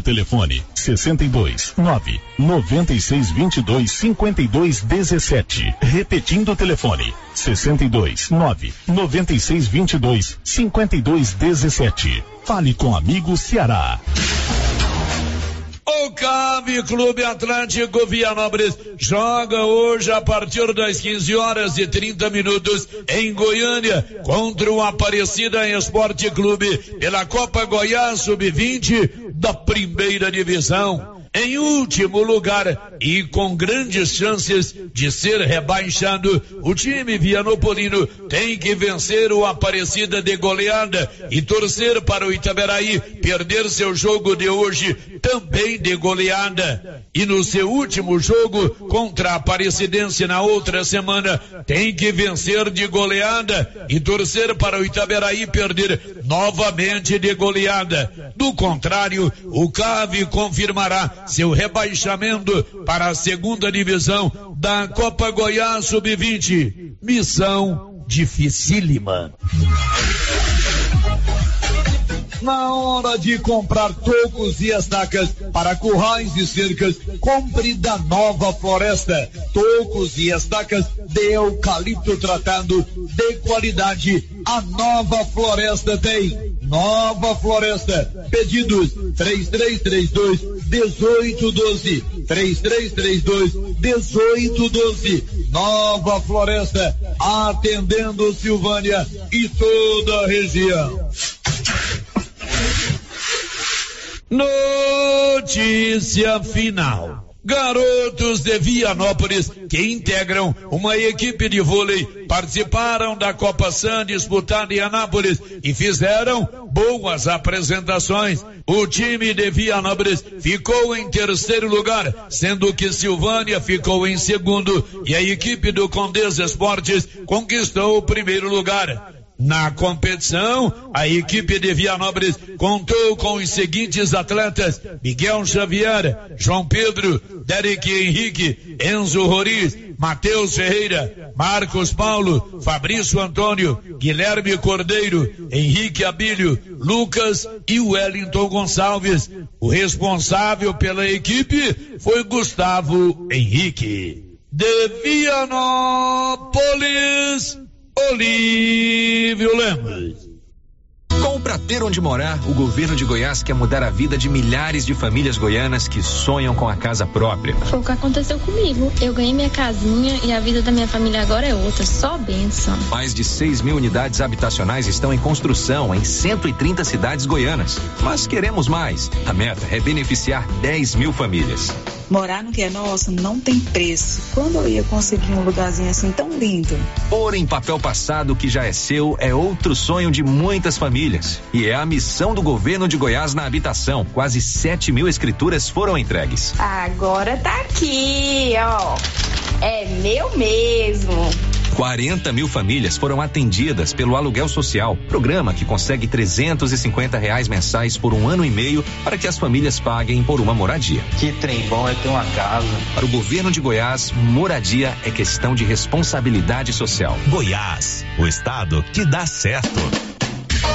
Telefone 62 9 96 22 52 17. Repetindo o telefone 62 9 96 22 52 17. Fale com amigo Ceará. O Cave Clube Atlântico Vianópolis joga hoje a partir das 15 horas e 30 minutos em Goiânia contra o Aparecida Esporte Clube pela Copa Goiás Sub-20 da primeira divisão em último lugar e com grandes chances de ser rebaixado, o time vianopolino tem que vencer o Aparecida de goleada e torcer para o Itaberaí perder seu jogo de hoje também de goleada. E no seu último jogo contra a Aparecidense na outra semana, tem que vencer de goleada e torcer para o Itaberaí perder novamente de goleada. Do contrário, o CAV confirmará seu rebaixamento para a segunda divisão da Copa Goiás Sub-20. Missão dificílima. Na hora de comprar tocos e estacas para currais e cercas, compre da Nova Floresta. Tocos e estacas de eucalipto tratado de qualidade. A Nova Floresta tem. Nova Floresta. Pedidos 3332 1812. 3332 1812. Nova Floresta. Atendendo Silvânia e toda a região. Notícia final. Garotos de Vianópolis, que integram uma equipe de vôlei, participaram da Copa San disputada em Anápolis e fizeram boas apresentações. O time de Vianópolis ficou em terceiro lugar, sendo que Silvânia ficou em segundo e a equipe do Condesa Esportes conquistou o primeiro lugar. Na competição, a equipe de Vianópolis contou com os seguintes atletas: Miguel Xavier, João Pedro, Derek Henrique, Enzo Roriz, Matheus Ferreira, Marcos Paulo, Fabrício Antônio, Guilherme Cordeiro, Henrique Abílio, Lucas e Wellington Gonçalves. O responsável pela equipe foi Gustavo Henrique. De Vianópolis. Olívio Lemos. Com Pra Ter Onde Morar, o governo de Goiás quer mudar a vida de milhares de famílias goianas que sonham com a casa própria. Foi o que aconteceu comigo. Eu ganhei minha casinha e a vida da minha família agora é outra, só benção. Mais de 6 mil unidades habitacionais estão em construção em 130 cidades goianas. Mas queremos mais. A meta é beneficiar 10 mil famílias. Morar no que é nosso não tem preço. Quando eu ia conseguir um lugarzinho assim tão lindo? Pôr em papel passado que já é seu é outro sonho de muitas famílias. E é a missão do governo de Goiás na habitação. Quase 7 mil escrituras foram entregues. Agora tá aqui, ó. É meu mesmo. 40 mil famílias foram atendidas pelo aluguel social, programa que consegue 350 reais mensais por um ano e meio para que as famílias paguem por uma moradia. Que trem bom é ter uma casa. Para o governo de Goiás, moradia é questão de responsabilidade social. Goiás, o estado que dá certo.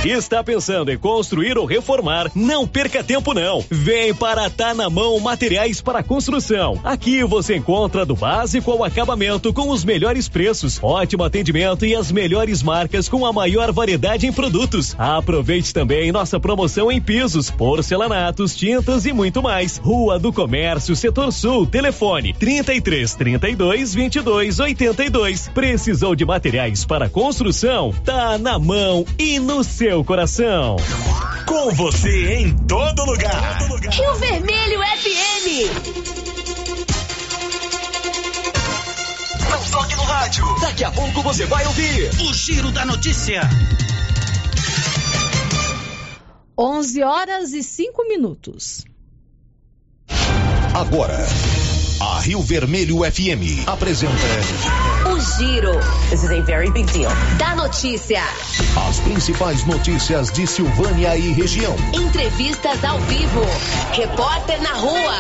Está pensando em construir ou reformar? Não perca tempo não. Vem para Tá na Mão Materiais para Construção. Aqui você encontra do básico ao acabamento com os melhores preços, ótimo atendimento e as melhores marcas com a maior variedade em produtos. Aproveite também nossa promoção em pisos, porcelanatos, tintas e muito mais. Rua do Comércio, Setor Sul, telefone 33 32 22 82. Precisou de materiais para construção? Tá na mão e no seu coração. Com você em todo lugar. Rio Vermelho FM. Não toque no rádio. Daqui a pouco você vai ouvir o Giro da Notícia. 11 horas e 5 minutos. Agora, a Rio Vermelho FM apresenta Giro. This is a very big deal. Da notícia. as principais notícias de Silvânia e região. Entrevistas ao vivo. Repórter na rua.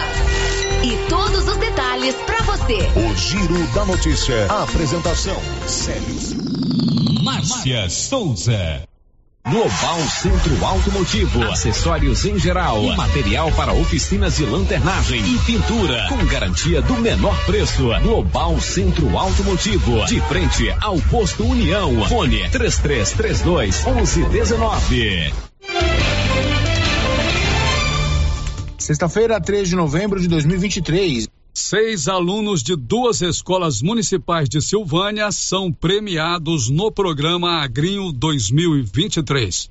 E todos os detalhes pra você. O Giro da Notícia. A apresentação: Célio Márcia Souza. Global Centro Automotivo, acessórios em geral, material para oficinas de lanternagem e pintura, com garantia do menor preço. Global Centro Automotivo, de frente ao posto União. Fone 3332 1119. Sexta-feira, 3 de novembro de 2023. Seis alunos de duas escolas municipais de Silvânia são premiados no programa Agrinho 2023.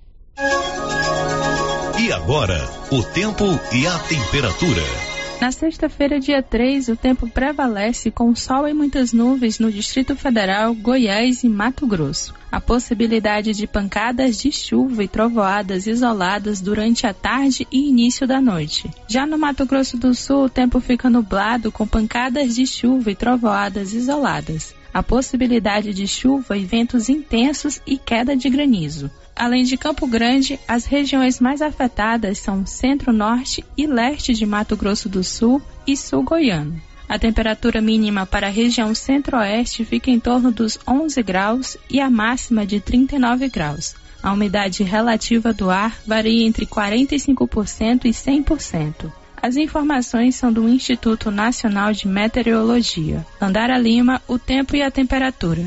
E agora, o tempo e a temperatura. Na sexta-feira, dia 3, o tempo prevalece com sol e muitas nuvens no Distrito Federal, Goiás e Mato Grosso. A possibilidade de pancadas de chuva e trovoadas isoladas durante a tarde e início da noite. Já no Mato Grosso do Sul, o tempo fica nublado com pancadas de chuva e trovoadas isoladas. A possibilidade de chuva e ventos intensos e queda de granizo. Além de Campo Grande, as regiões mais afetadas são centro-norte e leste de Mato Grosso do Sul e sul goiano. A temperatura mínima para a região centro-oeste fica em torno dos 11 graus e a máxima de 39 graus. A umidade relativa do ar varia entre 45% e 100%. As informações são do Instituto Nacional de Meteorologia. Andara Lima, o tempo e a temperatura.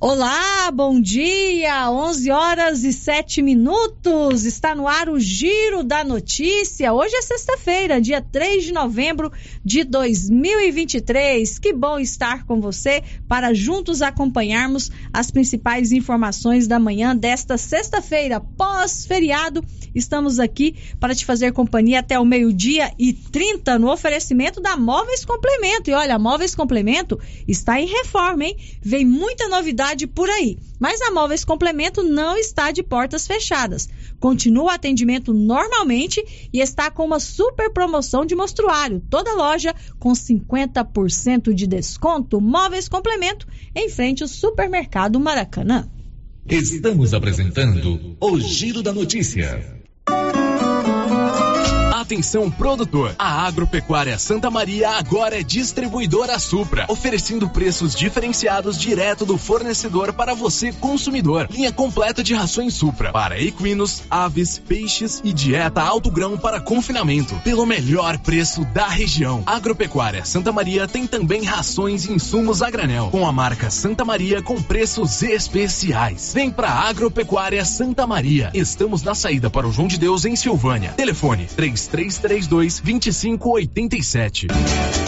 Olá, bom dia! 11 horas e 7 minutos. Está no ar o Giro da Notícia. Hoje é sexta-feira, dia 3 de novembro de 2023. Que bom estar com você para juntos acompanharmos as principais informações da manhã desta sexta-feira, pós-feriado. Estamos aqui para te fazer companhia até o meio-dia e 30 no oferecimento da Móveis Complemento. E olha, Móveis Complemento está em reforma, hein? Vem muita novidade por aí. Mas a Móveis Complemento não está de portas fechadas. Continua o atendimento normalmente e está com uma super promoção de mostruário. Toda loja com 50% de desconto. Móveis Complemento em frente ao supermercado Maracanã. Estamos apresentando o Giro da Notícia. Atenção produtor, a Agropecuária Santa Maria agora é distribuidora Supra, oferecendo preços diferenciados direto do fornecedor para você consumidor. Linha completa de rações Supra para equinos, aves, peixes e dieta alto grão para confinamento, pelo melhor preço da região. Agropecuária Santa Maria tem também rações e insumos a granel, com a marca Santa Maria com preços especiais. Vem pra Agropecuária Santa Maria. Estamos na saída para o João de Deus em Silvânia. Telefone 33 3332 2587.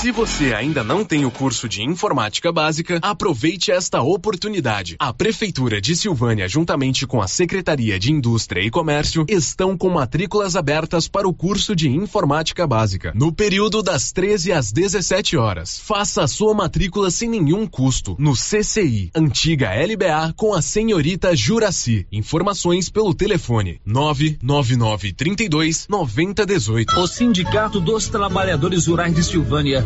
Se você ainda não tem o curso de informática básica, aproveite esta oportunidade. A Prefeitura de Silvânia, juntamente com a Secretaria de Indústria e Comércio, estão com matrículas abertas para o curso de informática básica, no período das 13 às 17 horas. Faça a sua matrícula sem nenhum custo no CCI, antiga LBA, com a senhorita Juraci. Informações pelo telefone 999 32 9018. O Sindicato dos Trabalhadores Rurais de Silvânia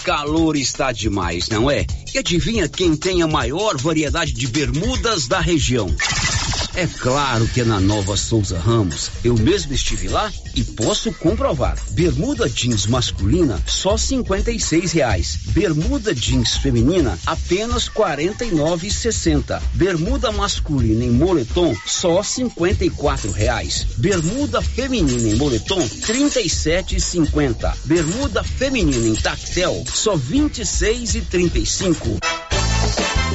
calor está demais, não é? E adivinha quem tem a maior variedade de bermudas da região? É claro que na Nova Souza Ramos. Eu mesmo estive lá e posso comprovar. Bermuda jeans masculina só cinquenta e reais. Bermuda jeans feminina apenas quarenta e. Bermuda masculina em moletom só cinquenta e reais. Bermuda feminina em moletom trinta e. Bermuda feminina em tactel só vinte e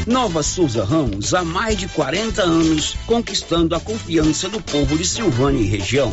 Nova Souza Ramos, há mais de 40 anos, conquistando a confiança do povo de Silvânia e região.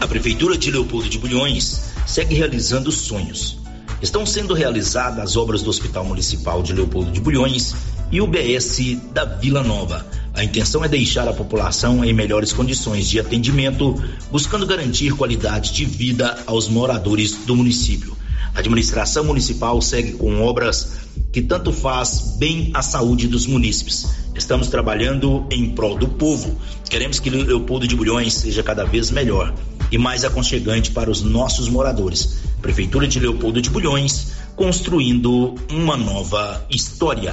A Prefeitura de Leopoldo de Bulhões segue realizando sonhos. Estão sendo realizadas as obras do Hospital Municipal de Leopoldo de Bulhões e o BS da Vila Nova. A intenção é deixar a população em melhores condições de atendimento, buscando garantir qualidade de vida aos moradores do município. A administração municipal segue com obras que tanto faz bem à saúde dos munícipes. Estamos trabalhando em prol do povo. Queremos que Leopoldo de Bulhões seja cada vez melhor e mais aconchegante para os nossos moradores. Prefeitura de Leopoldo de Bulhões, construindo uma nova história.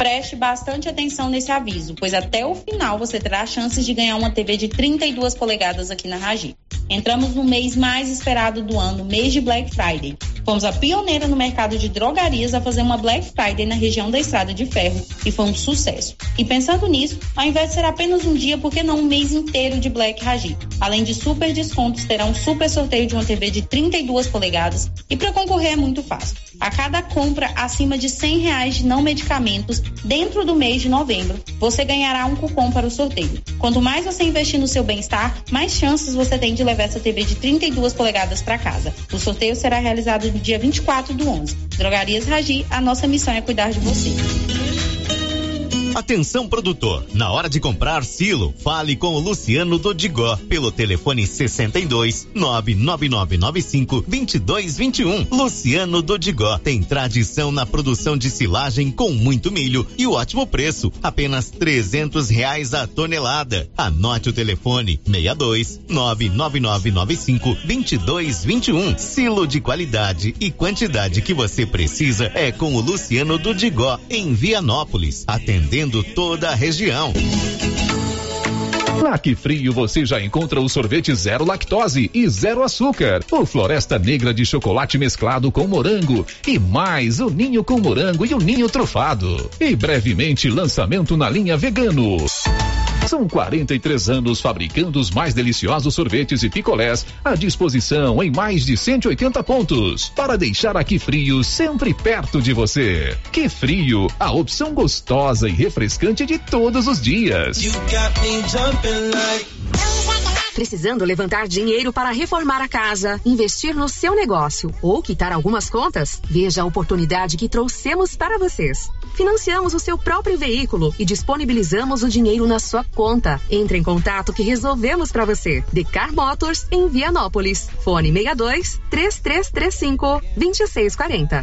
Preste bastante atenção nesse aviso, pois até o final você terá chances de ganhar uma TV de 32 polegadas aqui na Ragi. Entramos no mês mais esperado do ano, mês de Black Friday. Fomos a pioneira no mercado de drogarias a fazer uma Black Friday na região da Estrada de Ferro e foi um sucesso. E pensando nisso, ao invés de ser apenas um dia, por que não um mês inteiro de Black Ragi? Além de super descontos, terá um super sorteio de uma TV de 32 polegadas e para concorrer é muito fácil. A cada compra acima de 100 reais de não medicamentos dentro do mês de novembro, você ganhará um cupom para o sorteio. Quanto mais você investir no seu bem-estar, mais chances você tem de levar essa TV de 32 polegadas para casa. O sorteio será realizado no dia 24 do 11. Drogarias Ragi, a nossa missão é cuidar de você. Atenção produtor, na hora de comprar silo, fale com o Luciano Dodigó pelo telefone 62 99995 2221. Luciano Dodigó tem tradição na produção de silagem com muito milho e ótimo preço, apenas 300 reais a tonelada. Anote o telefone 62 99995 2221. Silo de qualidade e quantidade que você precisa é com o Luciano Dodigó em Vianópolis, atendendo toda a região. Na Que Frio você já encontra o sorvete zero lactose e zero açúcar, o Floresta Negra de chocolate mesclado com morango e mais o ninho com morango e o ninho trufado. E brevemente lançamento na linha vegano. São 43 anos fabricando os mais deliciosos sorvetes e picolés à disposição em mais de 180 pontos para deixar aqui frio sempre perto de você. Que frio, a opção gostosa e refrescante de todos os dias. Precisando levantar dinheiro para reformar a casa, investir no seu negócio ou quitar algumas contas? Veja a oportunidade que trouxemos para vocês. Financiamos o seu próprio veículo e disponibilizamos o dinheiro na sua conta. Entre em contato que resolvemos para você. Decar Motors em Vianópolis. Fone 62 3335 2640.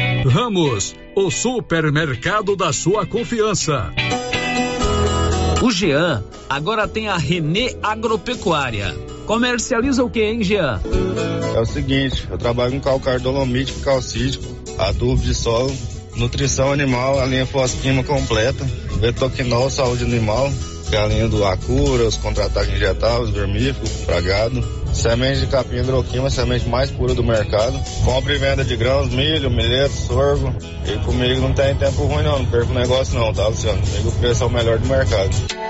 Ramos, o supermercado da sua confiança. O Jean agora tem a Renê Agropecuária. Comercializa o que, hein, Jean? É o seguinte, eu trabalho com calcário dolomítico, calcítico, adubo de solo, nutrição animal, a linha fosquima completa, betoquinol, saúde animal, do Acura, os contra-ataques injetáveis, vermífugo, pragado, semente de capim hidroquima, semente mais pura do mercado. Compra e venda de grãos, milho, milheto, sorgo. E comigo não tem tempo ruim não, não perco negócio não, tá, Luciano? Comigo o preço é o melhor do mercado.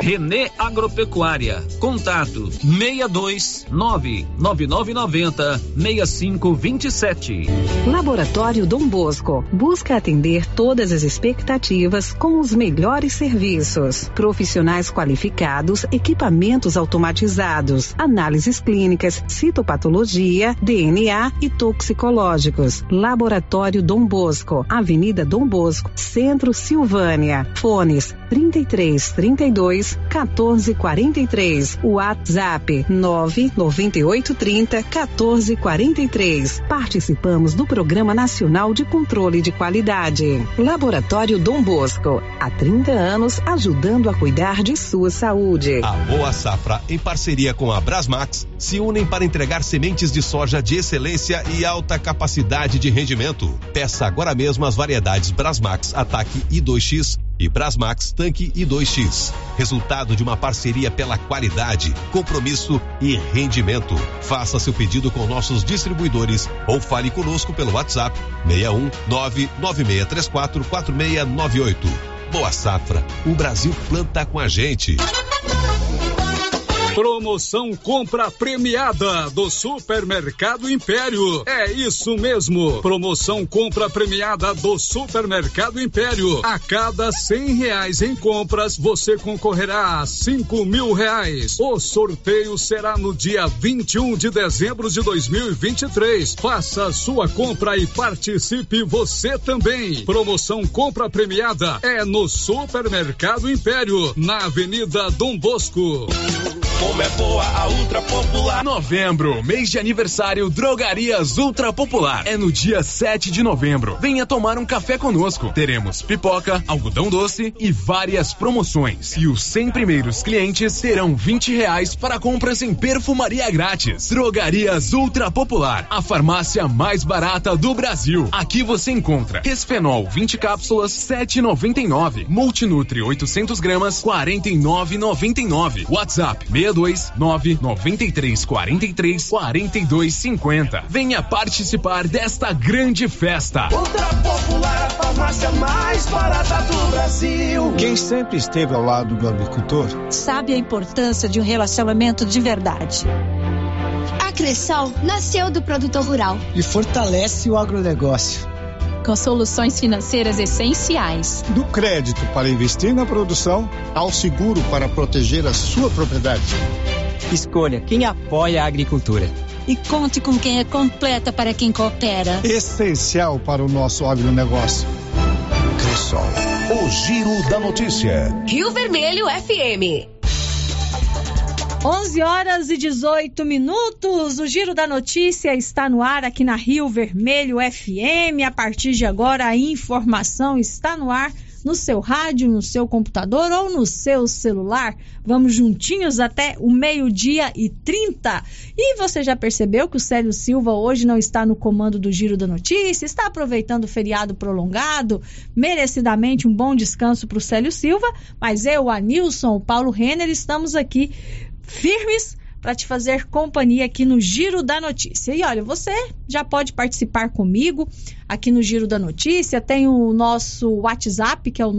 Renê Agropecuária. Contato 62 99990 6527. Laboratório Dom Bosco busca atender todas as expectativas com os melhores serviços. Profissionais qualificados, equipamentos automatizados, análises clínicas, citopatologia, DNA e toxicológicos. Laboratório Dom Bosco, Avenida Dom Bosco, Centro Silvânia. Fones 33 32 14 43. WhatsApp 998 30 14 43. Participamos do Programa Nacional de Controle de Qualidade. Laboratório Dom Bosco. Há 30 anos ajudando a cuidar de sua saúde. A Boa Safra, em parceria com a Brasmax, se unem para entregar sementes de soja de excelência e alta capacidade de rendimento. Peça agora mesmo as variedades Brasmax Ataque I2X e Brasmax Tanque I2X. Resultado de uma parceria pela qualidade, compromisso e rendimento. Faça seu pedido com nossos distribuidores ou fale conosco pelo WhatsApp 61 99634 4698. Boa safra, o Brasil planta com a gente. Promoção compra premiada do Supermercado Império. É isso mesmo. Promoção compra premiada do Supermercado Império. A cada cem reais em compras, você concorrerá a cinco mil reais. O sorteio será no dia 21 de dezembro de 2023. Faça sua compra e participe você também. Promoção compra premiada é no Supermercado Império, na Avenida Dom Bosco. Como é boa a Ultra Popular. Novembro, mês de aniversário Drogarias Ultra Popular. É no dia 7 de novembro. Venha tomar um café conosco. Teremos pipoca, algodão doce e várias promoções. E os 100 primeiros clientes terão 20 reais para compras em perfumaria grátis. Drogarias Ultra Popular, a farmácia mais barata do Brasil. Aqui você encontra Resfenol 20 cápsulas 7,99. Multinutri 800 gramas 49,99. WhatsApp 62 993 43 42 50. Venha participar desta grande festa. Ultra Popular, a farmácia mais barata do Brasil. Quem sempre esteve ao lado do agricultor Sabe a importância de um relacionamento de verdade. A Cressol nasceu do produtor rural. e fortalece o agronegócio. Com soluções financeiras essenciais. Do crédito para investir na produção ao seguro para proteger a sua propriedade. Escolha quem apoia a agricultura. E conte com quem é completa para quem coopera. Essencial para o nosso agronegócio. Cressol, o Giro da Notícia. Rio Vermelho FM. 11 horas e 18 minutos. O Giro da Notícia está no ar aqui na Rio Vermelho FM. A partir de agora, a informação está no ar no seu rádio, no seu computador ou no seu celular. Vamos juntinhos até o meio-dia e 30. E você já percebeu que o Célio Silva hoje não está no comando do Giro da Notícia? Está aproveitando o feriado prolongado? Merecidamente um bom descanso para o Célio Silva. Mas eu, a Nilson, o Paulo Renner, estamos aqui firmes para te fazer companhia aqui no Giro da Notícia. E olha, você já pode participar comigo aqui no Giro da Notícia. Tem o nosso WhatsApp, que é o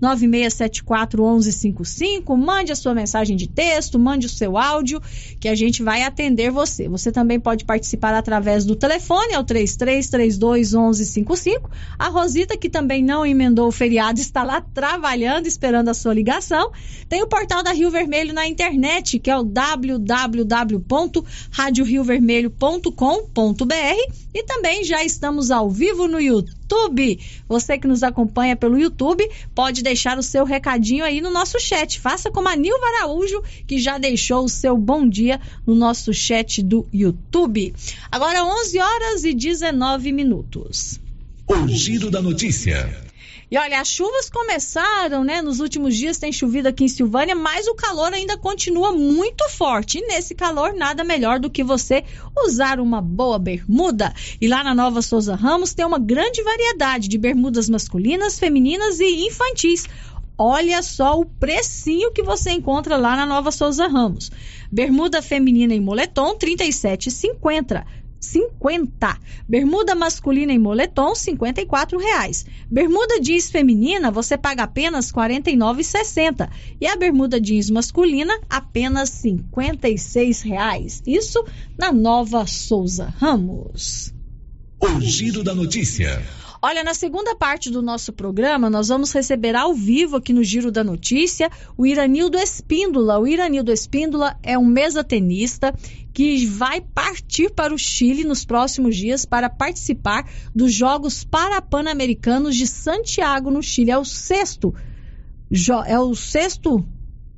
996741155. Mande a sua mensagem de texto, mande o seu áudio, que a gente vai atender você. Você também pode participar através do telefone, é o 33321155. A Rosita, que também não emendou o feriado, está lá trabalhando, esperando a sua ligação. Tem o portal da Rio Vermelho na internet, que é o www.radioriovermelho.com.br e também já estamos ao vivo no YouTube. Você que nos acompanha pelo YouTube pode deixar o seu recadinho aí no nosso chat. Faça como a Nilva Araújo, que já deixou o seu bom dia no nosso chat do YouTube. Agora 11 horas e 19 minutos. O Giro da Notícia. E olha, as chuvas começaram, né? Nos últimos dias tem chovido aqui em Silvânia, mas o calor ainda continua muito forte. E nesse calor, nada melhor do que você usar uma boa bermuda. E lá na Nova Souza Ramos tem uma grande variedade de bermudas masculinas, femininas e infantis. Olha só o precinho que você encontra lá na Nova Souza Ramos. Bermuda feminina em moletom, R$ 37,50. 50. Bermuda masculina em moletom, 54 reais. Bermuda jeans feminina, você paga apenas 49,60. E a bermuda jeans masculina, apenas 56 reais. Isso na Nova Souza Ramos. O giro da notícia. Olha, na segunda parte do nosso programa, nós vamos receber ao vivo aqui no Giro da Notícia o Iranildo Espíndola. O Iranildo Espíndola é um mesatenista que vai partir para o Chile nos próximos dias para participar dos Jogos Parapan-Americanos de Santiago, no Chile. É o sexto, é o sexto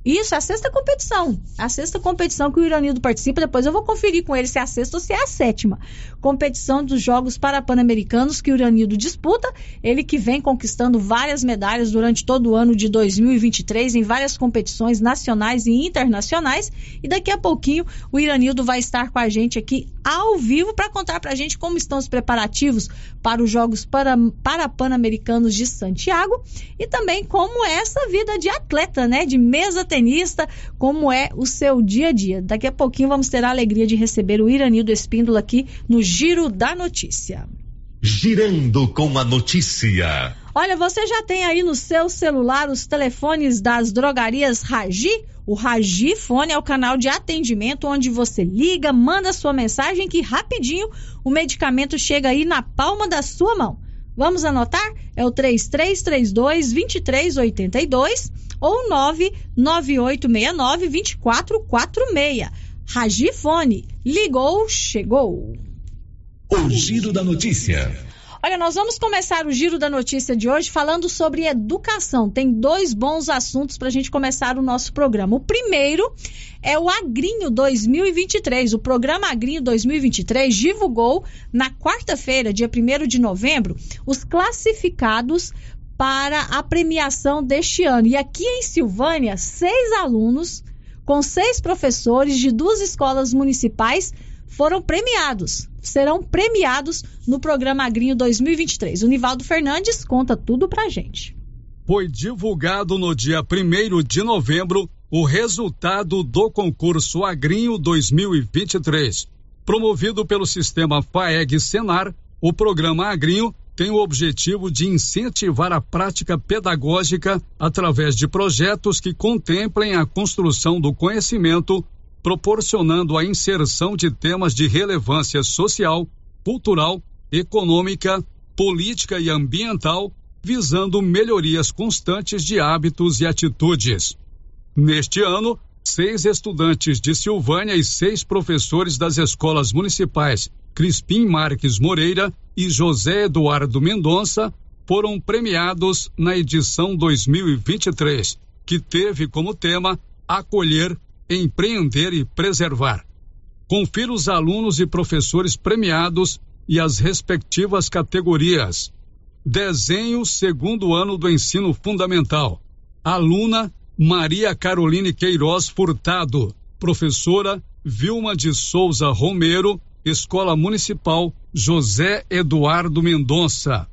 isso, é a sexta competição. A sexta competição que o Iranildo participa. Depois eu vou conferir com ele se é a sexta ou se é a sétima. Competição dos Jogos Parapan-Americanos que o Iranildo disputa. Ele que vem conquistando várias medalhas durante todo o ano de 2023 em várias competições nacionais e internacionais. E daqui a pouquinho o Iranildo vai estar com a gente aqui ao vivo para contar para a gente como estão os preparativos para os Jogos Parapan-Americanos de Santiago e também como é essa vida de atleta, né? De mesa tenista, como é o seu dia a dia. Daqui a pouquinho vamos ter a alegria de receber o Iranildo Espíndola aqui no Giro da Notícia. Girando com a notícia. Olha, você já tem aí no seu celular os telefones das drogarias Ragi? O Ragi Fone é o canal de atendimento onde você liga, manda sua mensagem que rapidinho o medicamento chega aí na palma da sua mão. Vamos anotar? É o 3332 2382 ou 99869 2446. Ragifone, ligou, chegou. O giro da notícia. Olha, nós vamos começar o giro da notícia de hoje falando sobre educação. Tem dois bons assuntos para a gente começar o nosso programa. O primeiro é o Agrinho 2023. O programa Agrinho 2023 divulgou na quarta-feira, dia 1 de novembro, os classificados para a premiação deste ano. E aqui em Silvânia, seis alunos com seis professores de duas escolas municipais foram premiados. Serão premiados no programa Agrinho 2023. O Nivaldo Fernandes conta tudo pra gente. Foi divulgado no dia 1 de novembro o resultado do concurso Agrinho 2023. Promovido pelo sistema FAEG Senar, o programa Agrinho tem o objetivo de incentivar a prática pedagógica através de projetos que contemplem a construção do conhecimento, proporcionando a inserção de temas de relevância social, cultural, econômica, política e ambiental, visando melhorias constantes de hábitos e atitudes. Neste ano, seis estudantes de Silvânia e seis professores das escolas municipais Crispim Marques Moreira e José Eduardo Mendonça foram premiados na edição 2023, que teve como tema Acolher, Empreender e Preservar. Confira os alunos e professores premiados e as respectivas categorias. Desenho segundo ano do ensino fundamental. Aluna Maria Caroline Queiroz Furtado. Professora Vilma de Souza Romero Escola Municipal José Eduardo Mendonça.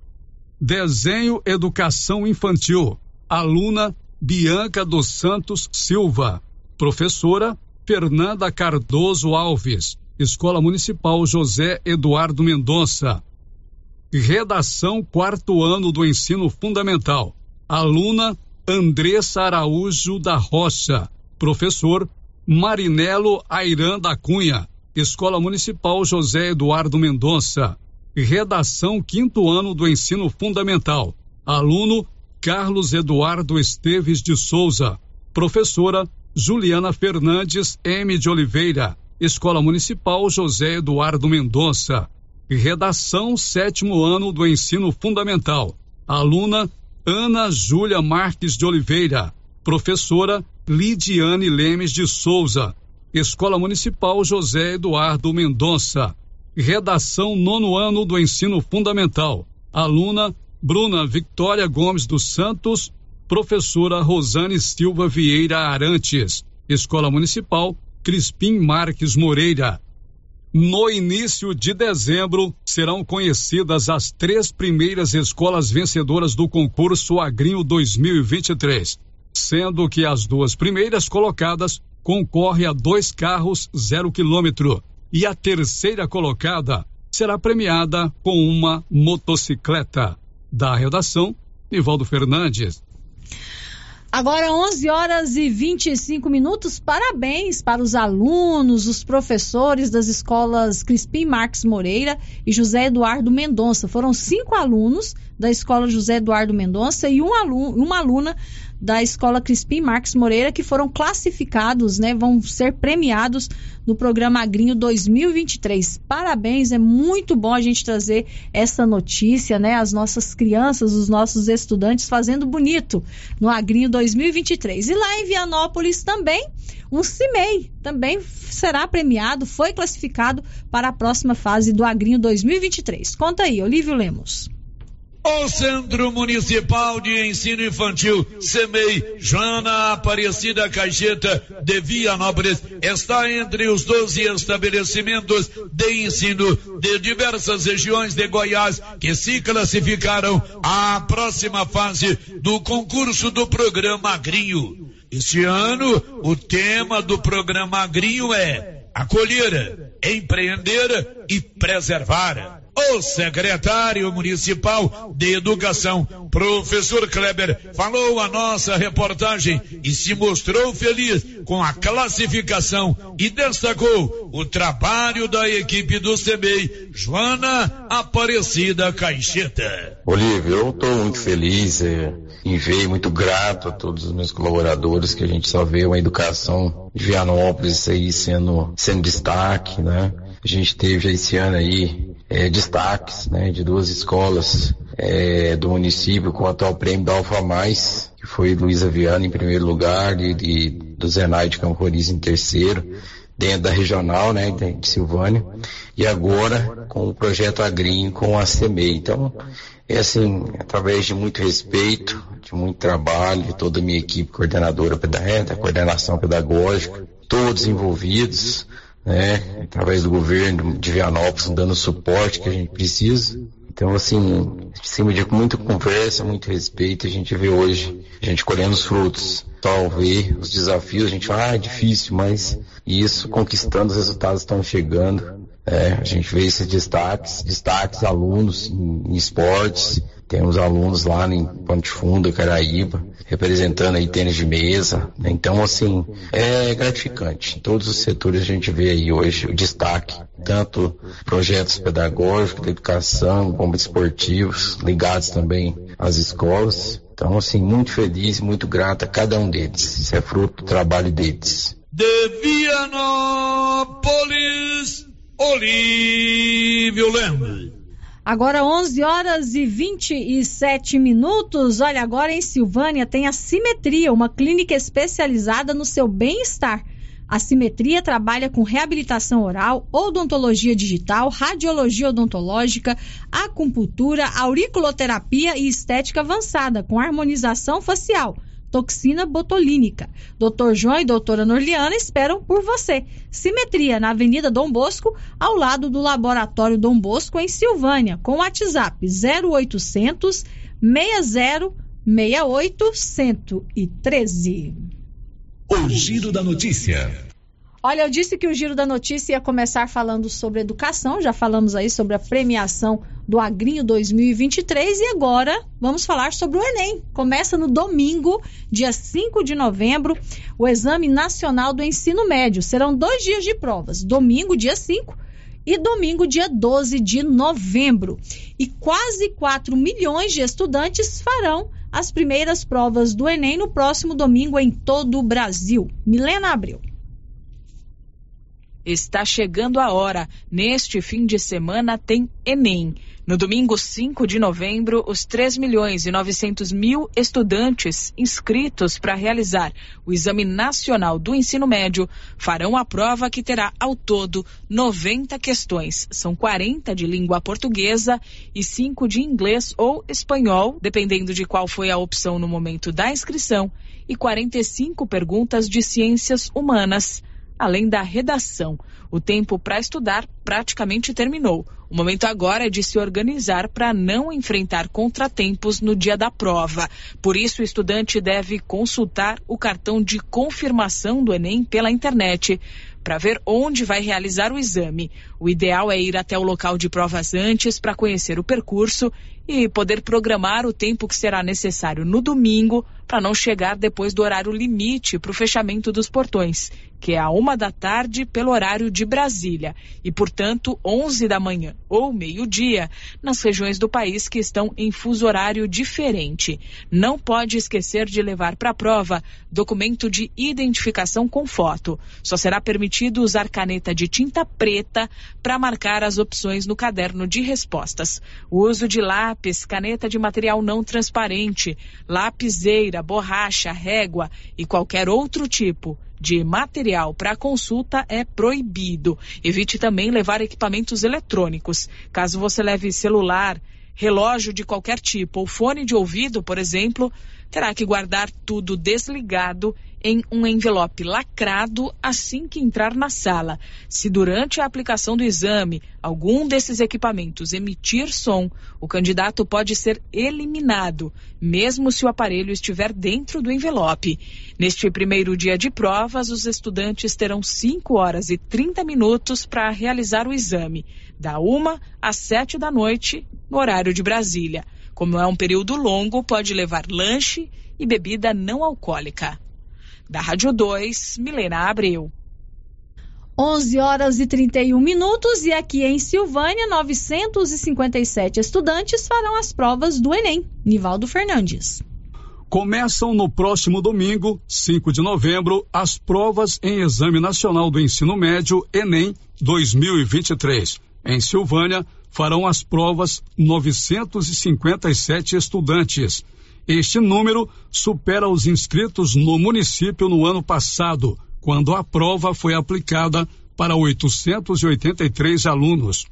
Desenho Educação Infantil. Aluna Bianca dos Santos Silva. Professora Fernanda Cardoso Alves. Escola Municipal José Eduardo Mendonça. Redação quarto ano do ensino fundamental. Aluna Andressa Araújo da Rocha. Professor Marinelo Airan da Cunha. Escola Municipal José Eduardo Mendonça. Redação quinto ano do ensino fundamental. Aluno Carlos Eduardo Esteves de Souza. Professora Juliana Fernandes M. de Oliveira. Escola Municipal José Eduardo Mendonça. Redação sétimo ano do ensino fundamental. Aluna Ana Júlia Marques de Oliveira. Professora Lidiane Lemes de Souza. Escola Municipal José Eduardo Mendonça. Redação nono ano do ensino fundamental. Aluna Bruna Victoria Gomes dos Santos. Professora Rosane Silva Vieira Arantes. Escola Municipal Crispim Marques Moreira. No início de dezembro, serão conhecidas as três primeiras escolas vencedoras do concurso Agrinho 2023, sendo que as duas primeiras colocadas concorre a dois carros zero quilômetro e a terceira colocada será premiada com uma motocicleta. Da redação, Nivaldo Fernandes. Agora 11 horas e 25 minutos. Parabéns para os alunos, os professores das escolas Crispim Marques Moreira e José Eduardo Mendonça. Foram cinco alunos da escola José Eduardo Mendonça e um aluno, uma aluna da Escola Crispim Marques Moreira, que foram classificados, né, vão ser premiados no programa Agrinho 2023. Parabéns, é muito bom a gente trazer essa notícia, né, as nossas crianças, os nossos estudantes fazendo bonito no Agrinho 2023. E lá em Vianópolis também, um CIMEI também será premiado, foi classificado para a próxima fase do Agrinho 2023. Conta aí, Olívio Lemos. O Centro Municipal de Ensino Infantil, CEMEI, Joana Aparecida Caixeta de Vianópolis, está entre os 12 estabelecimentos de ensino de diversas regiões de Goiás que se classificaram à próxima fase do concurso do programa Agrinho. Este ano, o tema do programa Agrinho é acolher, empreender e preservar. O secretário municipal de educação, professor Kleber, falou a nossa reportagem e se mostrou feliz com a classificação e destacou o trabalho da equipe do CBI, Joana Aparecida Caixeta. Olívio, eu estou muito feliz é, muito grato a todos os meus colaboradores que a gente só vê uma educação de Vianópolis aí sendo, sendo destaque, né? A gente teve esse ano aí é, destaques né, de duas escolas é, do município com o atual prêmio da Alfa Mais, que foi Luísa Viana em primeiro lugar e, e do Zenai de Camporiz em terceiro, dentro da regional né, de Silvânia, e agora com o projeto Agrinho com a CEMEI. Então, é assim, através de muito respeito, de muito trabalho, de toda a minha equipe coordenadora da coordenação pedagógica, todos envolvidos, né, através do governo de Vianópolis, dando o suporte que a gente precisa. Então, assim, em cima de muita conversa, muito respeito, a gente vê hoje, a gente colhendo os frutos. Ver os desafios, a gente fala, ah, é difícil, mas isso, conquistando, os resultados estão chegando. É, a gente vê esses destaques, destaques alunos em, em esportes, temos alunos lá em Ponte Funda, Caraíba, representando aí tênis de mesa. Né? Então, assim, é gratificante. Em todos os setores a gente vê aí hoje o destaque, tanto projetos pedagógicos, de educação, como esportivos, ligados também às escolas. Então, assim, muito feliz, muito grato a cada um deles. Isso é fruto do trabalho deles. De Vianópolis, Olívio Lemos. Agora 11 horas e 27 minutos. Olha, agora em Silvânia tem a Simetria, uma clínica especializada no seu bem-estar. A Simetria trabalha com reabilitação oral, odontologia digital, radiologia odontológica, acupuntura, auriculoterapia e estética avançada, com harmonização facial toxina botulínica. Doutor João e doutora Norliana esperam por você. Simetria, na Avenida Dom Bosco, ao lado do Laboratório Dom Bosco, em Silvânia, com WhatsApp 0800 60 68 113. O Giro da Notícia. Olha, eu disse que o Giro da Notícia ia começar falando sobre educação, já falamos aí sobre a premiação do Agrinho 2023 e agora vamos falar sobre o Enem. Começa no domingo, dia 5 de novembro, o Exame Nacional do Ensino Médio. Serão dois dias de provas, domingo, dia 5 e domingo, dia 12 de novembro. E quase 4 milhões de estudantes farão as primeiras provas do Enem no próximo domingo em todo o Brasil. Milena Abreu. Está chegando a hora. Neste fim de semana tem Enem. No domingo 5 de novembro, os 3 milhões e 900 mil estudantes inscritos para realizar o Exame Nacional do Ensino Médio farão a prova que terá ao todo 90 questões. São 40 de língua portuguesa e 5 de inglês ou espanhol, dependendo de qual foi a opção no momento da inscrição, e 45 perguntas de ciências humanas além da redação. O tempo para estudar praticamente terminou. O momento agora é de se organizar para não enfrentar contratempos no dia da prova. Por isso, o estudante deve consultar o cartão de confirmação do Enem pela internet. para ver onde vai realizar o exame. O ideal é ir até o local de provas antes para conhecer o percurso e poder programar o tempo que será necessário no domingo para não chegar depois do horário limite para o fechamento dos portões, que é a uma da tarde pelo horário de Brasília e, portanto, 11 da manhã ou meio-dia nas regiões do país que estão em fuso horário diferente. Não pode esquecer de levar para a prova documento de identificação com foto. Só será permitido usar caneta de tinta preta para marcar as opções no caderno de respostas. O uso de lápis, caneta de material não transparente, lapiseira, borracha, régua e qualquer outro tipo de material para consulta é proibido. Evite também levar equipamentos eletrônicos. Caso você leve celular, relógio de qualquer tipo ou fone de ouvido, por exemplo, terá que guardar tudo desligado em um envelope lacrado assim que entrar na sala. Se durante a aplicação do exame algum desses equipamentos emitir som, o candidato pode ser eliminado, mesmo se o aparelho estiver dentro do envelope. Neste primeiro dia de provas, os estudantes terão 5 horas e 30 minutos para realizar o exame, da 1 às 7 da noite, no horário de Brasília. Como é um período longo, pode levar lanche e bebida não alcoólica. Da Rádio 2, Milena Abreu. 11 horas e 31 minutos e aqui em Silvânia, 957 estudantes farão as provas do Enem. Nivaldo Fernandes. Começam no próximo domingo, 5 de novembro, as provas em Exame Nacional do Ensino Médio Enem 2023. Em Silvânia, farão as provas 957 estudantes. Este número supera os inscritos no município no ano passado, quando a prova foi aplicada para 883 alunos.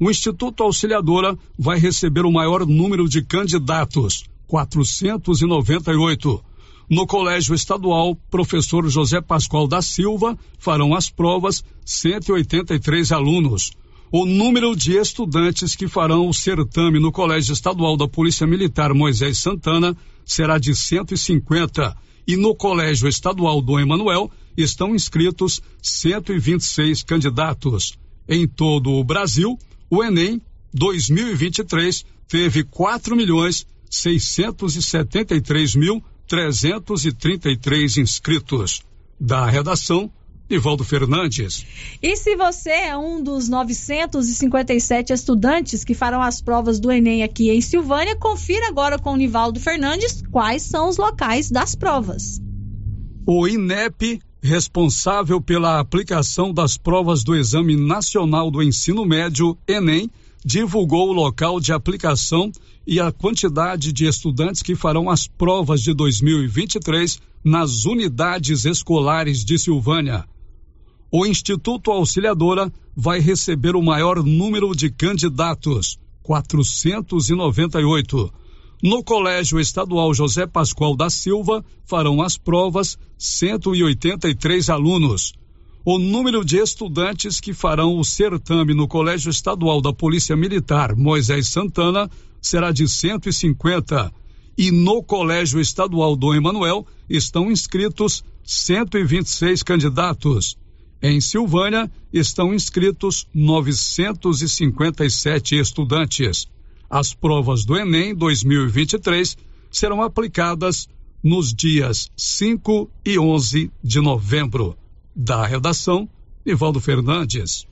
O Instituto Auxiliadora vai receber o maior número de candidatos, 498. No Colégio Estadual, professor José Pascoal da Silva farão as provas 183 alunos. O número de estudantes que farão o certame no Colégio Estadual da Polícia Militar Moisés Santana será de 150 e no Colégio Estadual do Emanuel estão inscritos 126 candidatos. Em todo o Brasil, o Enem 2023 teve 4 milhões 673 mil 333 inscritos. Da redação, Nivaldo Fernandes. E se você é um dos 957 estudantes que farão as provas do Enem aqui em Silvânia, confira agora com o Nivaldo Fernandes quais são os locais das provas. O INEP, responsável pela aplicação das provas do Exame Nacional do Ensino Médio, Enem, divulgou o local de aplicação e a quantidade de estudantes que farão as provas de 2023 nas unidades escolares de Silvânia. O Instituto Auxiliadora vai receber o maior número de candidatos, 498. No Colégio Estadual José Pascoal da Silva farão as provas 183 alunos. O número de estudantes que farão o certame no Colégio Estadual da Polícia Militar Moisés Santana será de 150 e no Colégio Estadual do Emanuel estão inscritos 126 candidatos. Em Silvânia estão inscritos 957 estudantes. As provas do Enem 2023 serão aplicadas nos dias 5 e 11 de novembro. Da redação, Ivaldo Fernandes.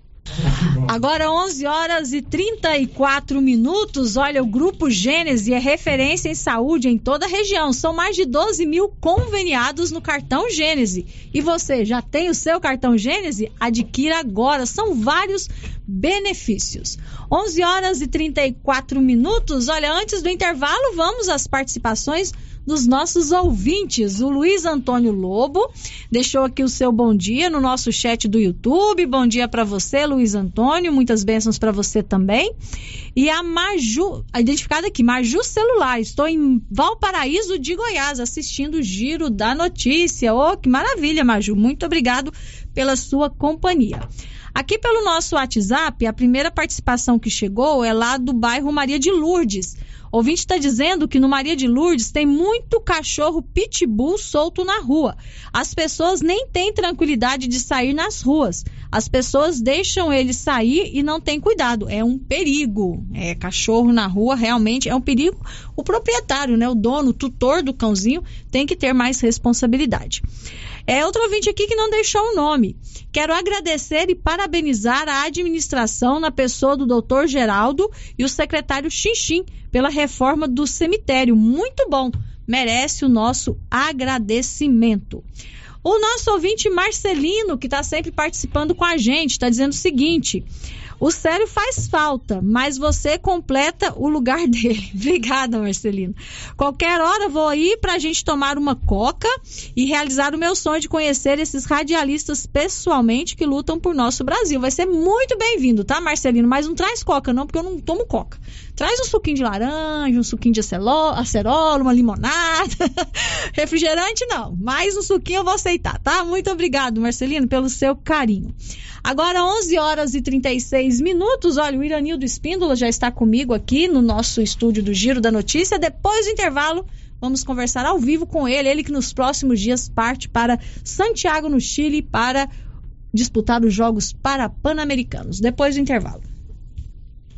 Agora 11 horas e 34 minutos. Olha, o Grupo Gênese é referência em saúde em toda a região. São mais de 12 mil conveniados no cartão Gênese. E você já tem o seu cartão Gênese? Adquira agora. São vários benefícios. 11 horas e 34 minutos. Olha, antes do intervalo, vamos às participações dos nossos ouvintes. O Luiz Antônio Lobo deixou aqui o seu bom dia no nosso chat do YouTube. Bom dia para você, Luiz Antônio. Muitas bênçãos para você também. E a Maju, identificada aqui, Maju Celular. Estou em Valparaíso de Goiás assistindo o Giro da Notícia. Oh, que maravilha, Maju. Muito obrigado pela sua companhia. Aqui pelo nosso WhatsApp, a primeira participação que chegou é lá do bairro Maria de Lourdes. O ouvinte está dizendo que no Maria de Lourdes tem muito cachorro pitbull solto na rua. As pessoas nem têm tranquilidade de sair nas ruas. As pessoas deixam ele sair e não têm cuidado. É um perigo. É cachorro na rua realmente é um perigo. O proprietário, né, o dono, o tutor do cãozinho tem que ter mais responsabilidade. É outro ouvinte aqui que não deixou o nome. Quero agradecer e parabenizar a administração na pessoa do doutor Geraldo e o secretário Xinxim pela reforma do cemitério. Muito bom. Merece o nosso agradecimento. O nosso ouvinte Marcelino, que está sempre participando com a gente, está dizendo o seguinte: o sério faz falta, mas você completa o lugar dele. Obrigada, Marcelino. Qualquer hora vou aí para a gente tomar uma coca e realizar o meu sonho de conhecer esses radialistas pessoalmente que lutam por nosso Brasil. Vai ser muito bem-vindo, tá, Marcelino? Mas não traz coca, não, porque eu não tomo coca. Traz um suquinho de laranja, um suquinho de acerola, uma limonada. Refrigerante, não. Mais um suquinho eu vou aceitar, tá? Muito obrigado, Marcelino, pelo seu carinho. Agora, 11 horas e 36 minutos. Olha, o Iranildo Espíndola já está comigo aqui no nosso estúdio do Giro da Notícia. Depois do intervalo, vamos conversar ao vivo com ele. Ele que nos próximos dias parte para Santiago, no Chile, para disputar os Jogos Pan-Americanos. Depois do intervalo.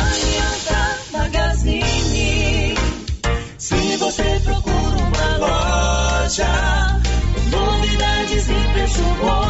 Aliança Magazine. Se você procura uma loja, novidades e preço bom,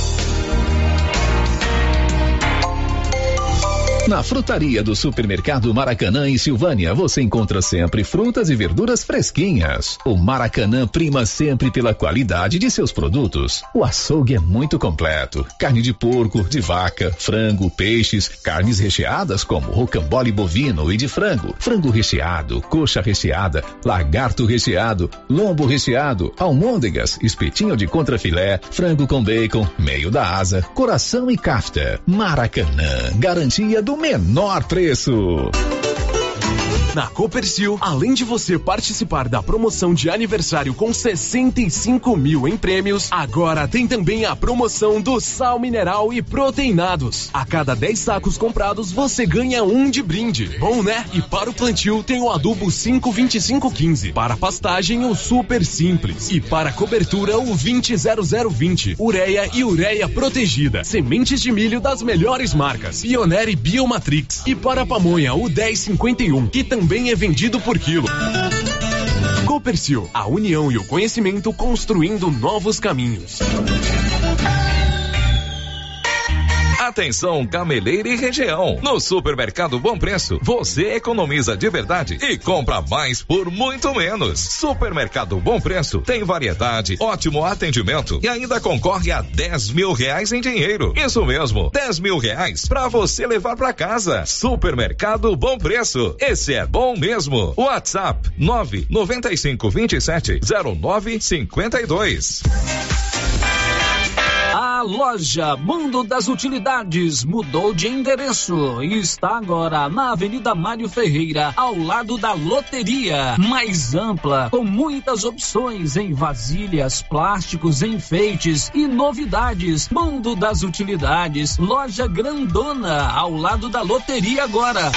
Na frutaria do supermercado Maracanã em Silvânia, você encontra sempre frutas e verduras fresquinhas. O Maracanã prima sempre pela qualidade de seus produtos. O açougue é muito completo: carne de porco, de vaca, frango, peixes, carnes recheadas como rocambole bovino e de frango, frango recheado, coxa recheada, lagarto recheado, lombo recheado, almôndegas, espetinho de contrafilé, frango com bacon, meio da asa, coração e kafta. Maracanã, garantia do menor preço. Na Copercil, além de você participar da promoção de aniversário com 65 mil em prêmios, agora tem também a promoção do sal mineral e proteinados. A cada 10 sacos comprados, você ganha um de brinde. Bom, né? E para o plantio tem o adubo 52515. Para pastagem, o super simples. E para cobertura, o 200020. Ureia e ureia protegida. Sementes de milho das melhores marcas. Pioneer e Biomatrix. E para pamonha, o 1051, que também é vendido por quilo. Copercil, a união e o conhecimento construindo novos caminhos. Atenção, Cameleira e região. No Supermercado Bom Preço, você economiza de verdade e compra mais por muito menos. Supermercado Bom Preço tem variedade, ótimo atendimento e ainda concorre a 10 mil reais em dinheiro. Isso mesmo, 10 mil reais para você levar para casa. Supermercado Bom Preço. Esse é bom mesmo. WhatsApp 995 27 09 52. Loja Mundo das Utilidades mudou de endereço e está agora na Avenida Mário Ferreira, ao lado da loteria. Mais ampla, com muitas opções em vasilhas, plásticos, enfeites e novidades. Mundo das Utilidades, loja grandona, ao lado da loteria agora.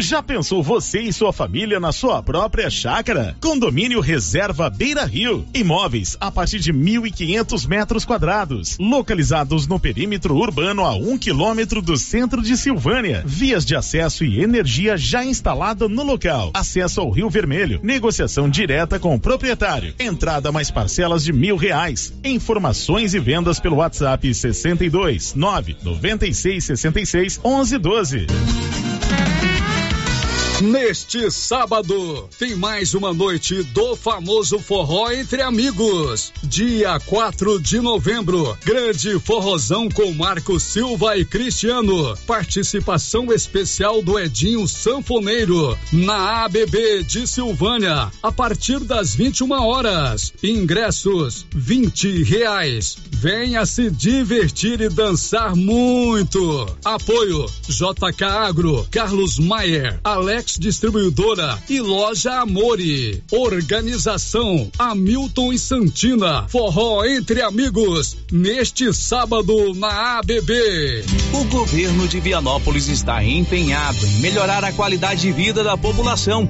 Já pensou você e sua família na sua própria chácara? Condomínio Reserva Beira Rio. Imóveis a partir de 1.500 metros quadrados. Localizados no perímetro urbano a um quilômetro do centro de Silvânia. Vias de acesso e energia já instalada no local. Acesso ao Rio Vermelho. Negociação direta com o proprietário. Entrada mais parcelas de mil reais. Informações e vendas pelo WhatsApp 62 9 96 66 11 12. Neste sábado, tem mais uma noite do famoso forró entre amigos. Dia 4 de novembro, grande forrozão com Marco Silva e Cristiano. Participação especial do Edinho Sanfoneiro na ABB de Silvânia, a partir das 21 horas. Ingressos 20 reais. Venha se divertir e dançar muito. Apoio JK Agro, Carlos Maier, Alex Distribuidora e Loja Amore. Organização Hamilton e Santina. Forró entre amigos. Neste sábado na ABB. O governo de Vianópolis está empenhado em melhorar a qualidade de vida da população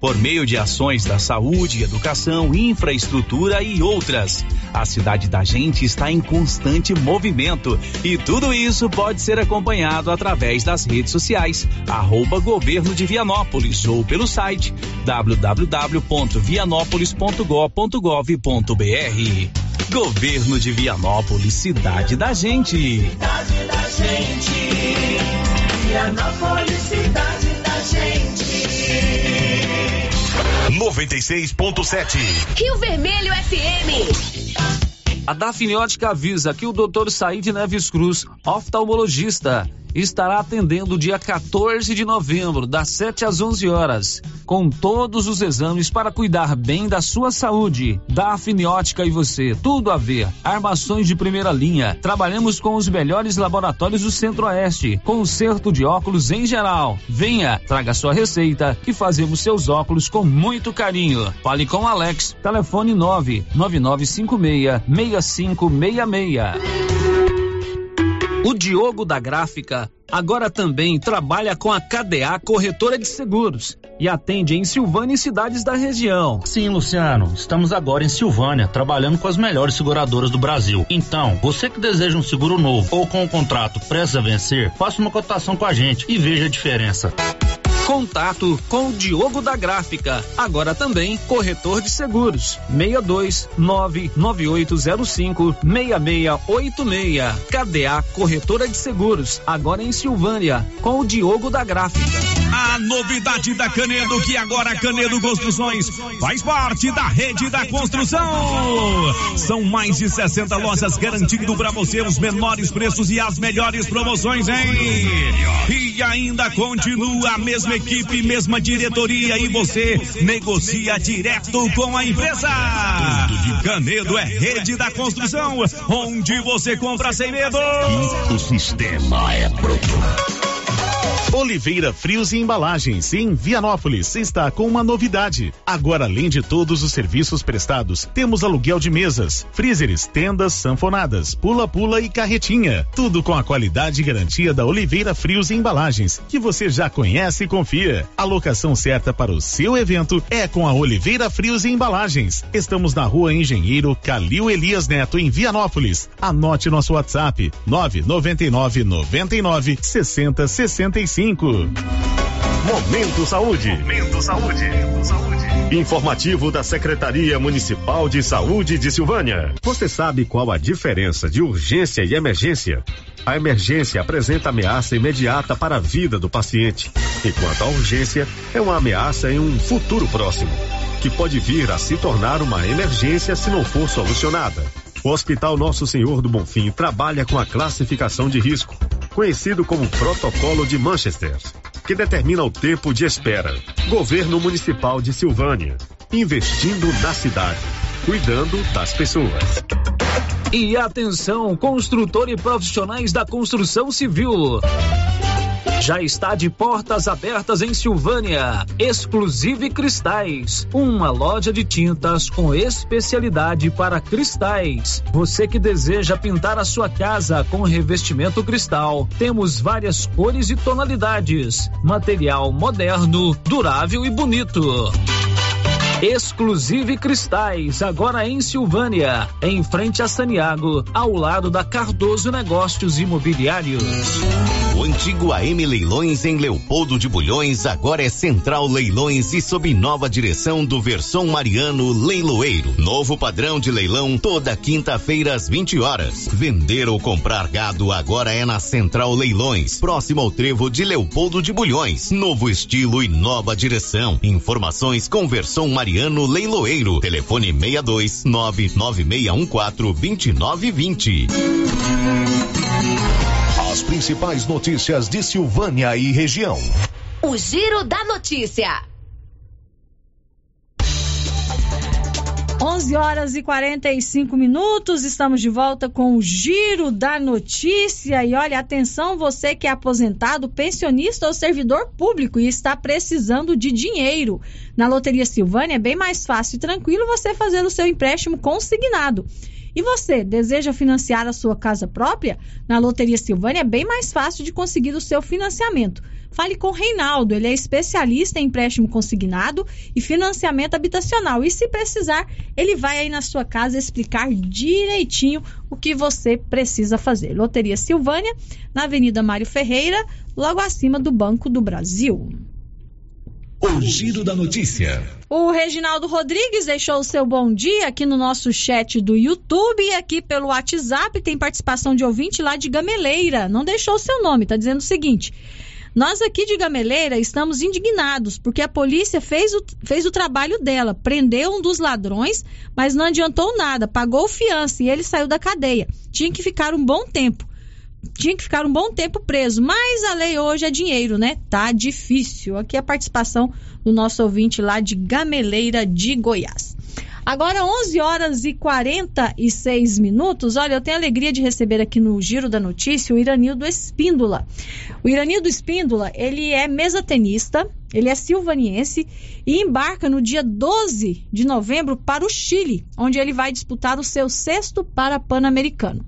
por meio de ações da saúde, educação, infraestrutura e outras. A cidade da gente está em constante movimento e tudo isso pode ser acompanhado através das redes sociais, arroba governo de Vianópolis ou pelo site www.vianópolis.gov.br. Governo de Vianópolis, cidade da gente. Cidade da gente. Vianópolis, cidade da gente. 96.7. Rio Vermelho FM. A Dafniótica avisa que o Dr. Said Neves Cruz, oftalmologista, estará atendendo dia 14 de novembro, das 7 às 11 horas, com todos os exames para cuidar bem da sua saúde. Dafniótica e você, tudo a ver. Armações de primeira linha. Trabalhamos com os melhores laboratórios do Centro-Oeste. Conserto de óculos em geral. Venha, traga sua receita que fazemos seus óculos com muito carinho. Fale com Alex. Telefone 99956 6566. O Diogo da Gráfica agora também trabalha com a KDA Corretora de Seguros e atende em Silvânia e cidades da região. Sim, Luciano, estamos agora em Silvânia, trabalhando com as melhores seguradoras do Brasil. Então, você que deseja um seguro novo ou com um contrato prestes a vencer, faça uma cotação com a gente e veja a diferença. Contato com o Diogo da Gráfica, agora também corretor de seguros. 62 99805 6686. KDA Corretora de Seguros, agora em Silvânia, com o Diogo da Gráfica. A novidade da Canedo, que agora Canedo Construções faz parte da rede da construção. São mais de 60 lojas garantindo para você os menores preços e as melhores promoções, hein? E ainda continua a mesma equipe, mesma diretoria e você negocia direto com a empresa. Canedo é rede da construção, onde você compra sem medo. O sistema é pronto. Oliveira Frios e Embalagens, em Vianópolis, está com uma novidade. Agora, além de todos os serviços prestados, temos aluguel de mesas, freezers, tendas, sanfonadas, pula-pula e carretinha. Tudo com a qualidade e garantia da Oliveira Frios e Embalagens, que você já conhece e confia. A locação certa para o seu evento é com a Oliveira Frios e Embalagens. Estamos na rua Engenheiro Calil Elias Neto, em Vianópolis. Anote nosso WhatsApp: 999 99 60 65. Momento Saúde. Momento Saúde. Informativo da Secretaria Municipal de Saúde de Silvânia. Você sabe qual a diferença de urgência e emergência? A emergência apresenta ameaça imediata para a vida do paciente, enquanto a urgência é uma ameaça em um futuro próximo, que pode vir a se tornar uma emergência se não for solucionada. O Hospital Nosso Senhor do Bonfim trabalha com a classificação de risco, conhecido como Protocolo de Manchester, que determina o tempo de espera. Governo Municipal de Silvânia, investindo na cidade, cuidando das pessoas. E atenção, construtor e profissionais da construção civil. Já está de portas abertas em Silvânia. Exclusive Cristais, uma loja de tintas com especialidade para cristais. Você que deseja pintar a sua casa com revestimento cristal, temos várias cores e tonalidades. Material moderno, durável e bonito. Exclusive Cristais, agora em Silvânia, em frente a Saniago, ao lado da Cardoso Negócios Imobiliários. O antigo AM Leilões em Leopoldo de Bulhões agora é Central Leilões e sob nova direção do Versão Mariano Leiloeiro. Novo padrão de leilão toda quinta-feira às 20 horas. Vender ou comprar gado agora é na Central Leilões, próximo ao trevo de Leopoldo de Bulhões. Novo estilo e nova direção. Informações com Versão Mariano Leiloeiro. Telefone 62 99614 2920. As principais notícias de Silvânia e região. O Giro da Notícia. 11 horas e 45 minutos, estamos de volta com o Giro da Notícia. E olha, atenção, você que é aposentado, pensionista ou servidor público e está precisando de dinheiro. Na Loteria Silvânia é bem mais fácil e tranquilo você fazer o seu empréstimo consignado. E você, deseja financiar a sua casa própria? Na Loteria Silvânia é bem mais fácil de conseguir o seu financiamento. Fale com o Reinaldo, ele é especialista em empréstimo consignado e financiamento habitacional. E se precisar, ele vai aí na sua casa explicar direitinho o que você precisa fazer. Loteria Silvânia, na Avenida Mário Ferreira, logo acima do Banco do Brasil. O Giro da Notícia. O Reginaldo Rodrigues deixou o seu bom dia aqui no nosso chat do YouTube e aqui pelo WhatsApp tem participação de ouvinte lá de Gameleira. Não deixou o seu nome, tá dizendo o seguinte: nós aqui de Gameleira estamos indignados porque a polícia fez o, fez o trabalho dela, prendeu um dos ladrões, mas não adiantou nada, pagou fiança e ele saiu da cadeia. Tinha que ficar um bom tempo. Tinha que ficar um bom tempo preso, mas a lei hoje é dinheiro, né? Tá difícil. Aqui a participação do nosso ouvinte lá de Gameleira de Goiás. Agora 11 horas e 46 minutos. Olha, eu tenho a alegria de receber aqui no Giro da Notícia o Iranildo Espíndola. O Iranildo Espíndola, ele é mesatenista, ele é silvaniense e embarca no dia 12 de novembro para o Chile, onde ele vai disputar o seu sexto para Pan-Americano.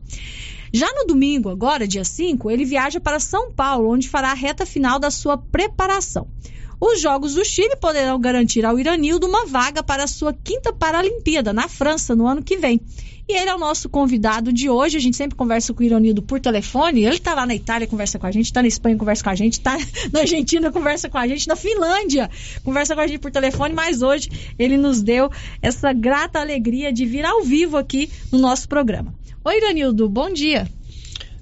Já no domingo, agora, dia 5, ele viaja para São Paulo, onde fará a reta final da sua preparação. Os Jogos do Chile poderão garantir ao Iranildo uma vaga para a sua quinta Paralimpíada na França no ano que vem. E ele é o nosso convidado de hoje. A gente sempre conversa com o Iranildo por telefone. Ele está lá na Itália, conversa com a gente, está na Espanha, conversa com a gente, está na Argentina, conversa com a gente, na Finlândia, conversa com a gente por telefone, mas hoje ele nos deu essa grata alegria de vir ao vivo aqui no nosso programa. Oi, Iranildo, bom dia.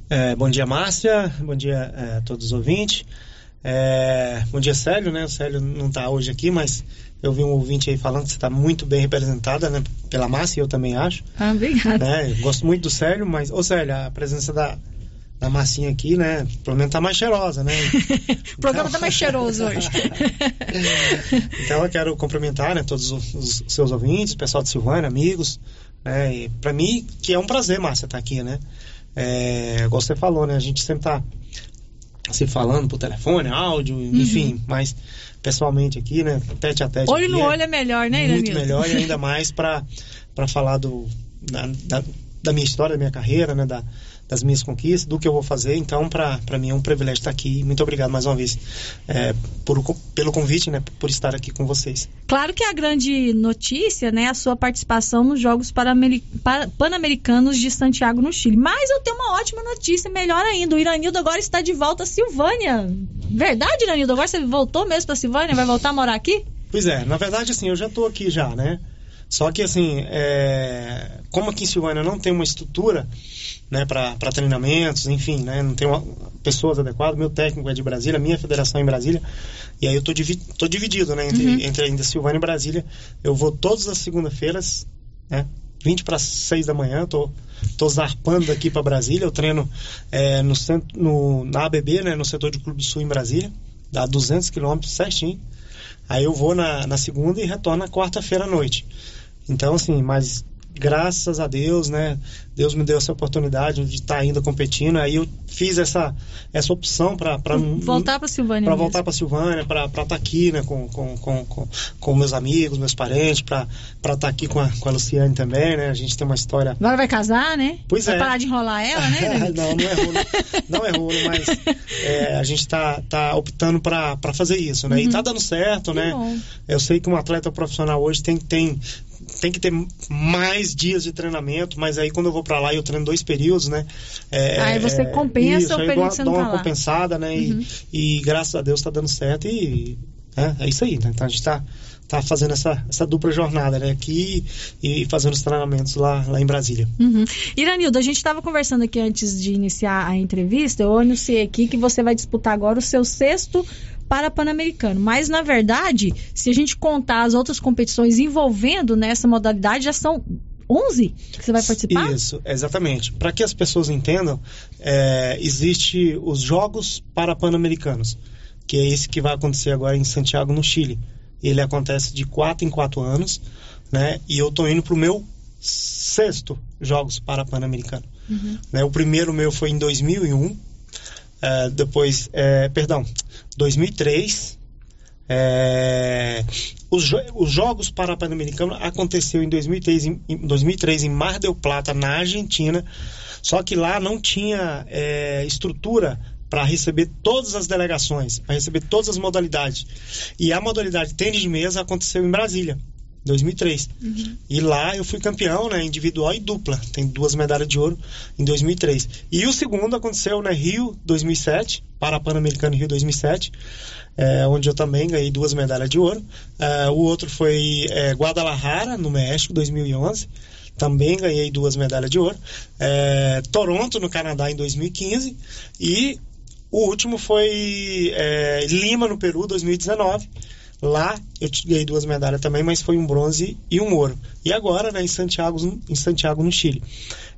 É, bom dia, Márcia. Bom dia é, a todos os ouvintes. É, bom dia, Célio, né? O Célio não está hoje aqui, mas eu vi um ouvinte aí falando que você está muito bem representada, né? Pela Márcia, eu também acho. Ah, obrigada. Né? Gosto muito do Célio, mas, ô Célio, a presença da, da Massinha aqui, né? Pelo menos tá mais cheirosa, né? o programa então... tá mais cheiroso hoje. então eu quero cumprimentar, né, todos os, os seus ouvintes, pessoal de Silvânia, amigos, né? E para mim, que é um prazer, Márcia, estar tá aqui, né? É, igual você falou, né? A gente sempre tá se falando por telefone, áudio, uhum. enfim, mas pessoalmente aqui, né? Tete a tete. Olho no é olho é melhor, né, Muito melhor e ainda mais para falar do, da, da, da, minha história, da minha carreira, né? Da, das minhas conquistas, do que eu vou fazer. Então, para mim é um privilégio estar aqui. Muito obrigado mais uma vez é, por, pelo convite, né, por estar aqui com vocês. Claro que a grande notícia, né, a sua participação nos Jogos Pan-Americanos de Santiago, no Chile. Mas eu tenho uma ótima notícia, melhor ainda. O Iranildo agora está de volta a Silvânia. Verdade, Iranildo? Agora você voltou mesmo para Silvânia? Vai voltar a morar aqui? Pois é, na verdade, assim, eu já estou aqui já, né? Só que, assim, é... como aqui em Silvânia não tem uma estrutura né, para treinamentos, enfim, né, não tem uma, pessoas adequadas, meu técnico é de Brasília, minha federação é em Brasília, e aí eu tô, divi tô dividido, né, entre, uhum. entre ainda Silvânia e Brasília. Eu vou todas as segunda-feiras, né, 20 para 6 da manhã, tô, tô zarpando aqui para Brasília, eu treino é, no, centro, no, na ABB, né, no setor de Clube do Sul em Brasília, dá 200 quilômetros certinho. Aí eu vou na, na segunda e retorno na quarta-feira à noite. Então, assim, mas graças a Deus, né? Deus me deu essa oportunidade de estar ainda competindo. Aí eu fiz essa, essa opção para Voltar para Silvânia. para voltar para Silvânia, para estar aqui, né, com, com, com, com, com meus amigos, meus parentes, para estar aqui com a, com a Luciane também, né? A gente tem uma história. Agora vai casar, né? Pois vai é. parar de enrolar ela, né? Não, não é rolo, não é rolo, mas é, a gente tá, tá optando para fazer isso, né? E Uhum. tá dando certo, né? bom. Eu sei que um atleta profissional hoje tem, tem, tem que ter mais dias de treinamento, mas aí quando eu vou para lá eu treino dois períodos, né? É, Aí você é, compensa isso, o período dou que você dou não uma tá compensada, né? Uhum. E, e graças a Deus tá dando certo e é, é isso aí, né? Então a gente tá, tá fazendo essa, essa dupla jornada, né? Aqui e fazendo os treinamentos lá, lá em Brasília. Uhum. Iranildo, a gente estava conversando aqui antes de iniciar a entrevista. Eu anunciei aqui que você vai disputar agora o seu sexto para Pan-Americano. Mas, na verdade, se a gente contar as outras competições envolvendo nessa modalidade, já são 11 que você vai participar? Isso, exatamente. Para que as pessoas entendam, é, existe os Jogos para Pan-Americanos, que é esse que vai acontecer agora em Santiago, no Chile. Ele acontece de 4 em 4 anos, né? E eu tô indo pro meu sexto Jogos para Pan-Americano. Uhum. né? O primeiro meu foi em 2001, é, depois, é, perdão, 2003. é, os, jo- os Jogos para Pan-Americano aconteceu em 2003, em, em 2003 em Mar del Plata, na Argentina. Só que lá não tinha é, estrutura para receber todas as delegações, para receber todas as modalidades. E a modalidade tênis de mesa aconteceu em Brasília, 2003. E lá eu fui campeão, né, individual e dupla. Tem duas medalhas de ouro em 2003. E o segundo aconteceu, né, Rio 2007, para Pan-Americano Rio 2007, é, onde eu também ganhei duas medalhas de ouro. É, o outro foi é, Guadalajara, no México, 2011. Também ganhei duas medalhas de ouro. É, Toronto, no Canadá, em 2015. E o último foi Lima, no Peru, 2019. Lá eu ganhei duas medalhas também, mas foi um bronze e um ouro. E agora, né, em Santiago, em Santiago, no Chile.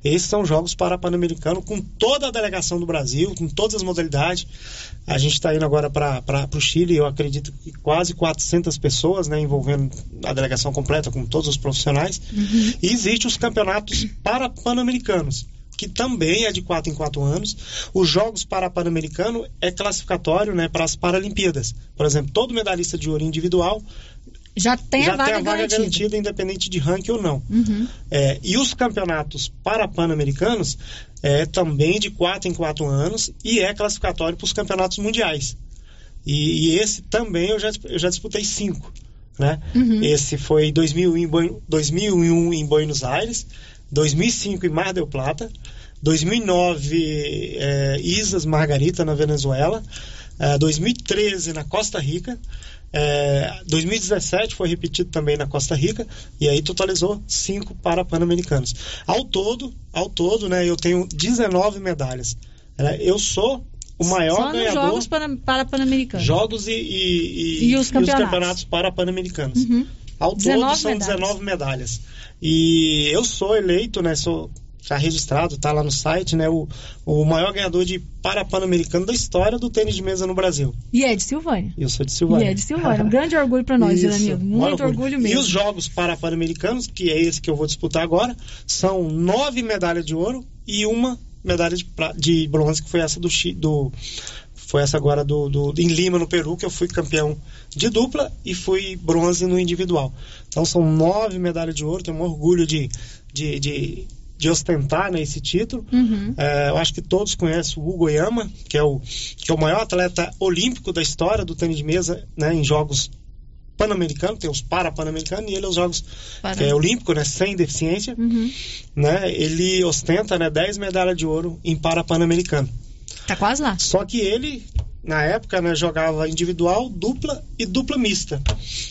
Esses são jogos para Pan-Americano com toda a delegação do Brasil, com todas as modalidades. A gente está indo agora para o Chile, eu acredito que quase 400 pessoas, né, envolvendo a delegação completa com todos os profissionais. E existem os campeonatos para Pan-Americanos, que também é de 4 em 4 anos. Os Jogos para Pan-Americano é classificatório né, para as Paralimpíadas. Por exemplo, todo medalhista de ouro individual Já tem já a vaga tem a vaga garantida. garantida, independente de ranking ou não. Uhum. É, e os campeonatos para pan-americanos é também de 4 em 4 anos e é classificatório para os campeonatos mundiais. E, e esse também eu já, eu já disputei cinco. Né? Uhum. Esse foi 2001 em, Buen- 2001 em Buenos Aires, 2005 em Mar del Plata, 2009 é, Islas Margarita na Venezuela, é, 2013 na Costa Rica, é, 2017 foi repetido também na Costa Rica e aí totalizou cinco para pan-americanos. Ao todo, ao todo, né, eu tenho 19 medalhas. né? eu sou o maior Só ganhador Jogos para, para Pan-Americano. jogos e, e, E os campeonatos. para pan-americanos. Uhum. Ao 19 todo são medalhas. 19 medalhas. E eu sou eleito, né? Sou tá registrado, tá lá no site, né? O, o maior ganhador de para pan-americano da história do tênis de mesa no Brasil. E é de Silvânia. Eu sou de Silvânia. E é de Silvânia. Um grande orgulho para nós, maior Muito orgulho E mesmo. os Jogos para Pan-Americanos, que é esse que eu vou disputar agora, são nove medalhas de ouro e uma medalha de, de bronze, que foi essa do, do foi essa agora do, do- em Lima, no Peru, que eu fui campeão de dupla e fui bronze no individual. Então são nove medalhas de ouro, tenho um orgulho de, de, de, de ostentar né, esse título. Uhum. É, eu acho que todos conhecem o Hugo Yama, que é o, que é o maior atleta olímpico da história do tênis de mesa né, em jogos pan-americanos, tem os para-pan-americanos e ele é os jogos Para. é olímpico, né, sem deficiência. Uhum. Né, ele ostenta né, 10 medalhas de ouro em para-pan-americano. Tá quase lá. Só que ele, na época, né, jogava individual, dupla e dupla mista.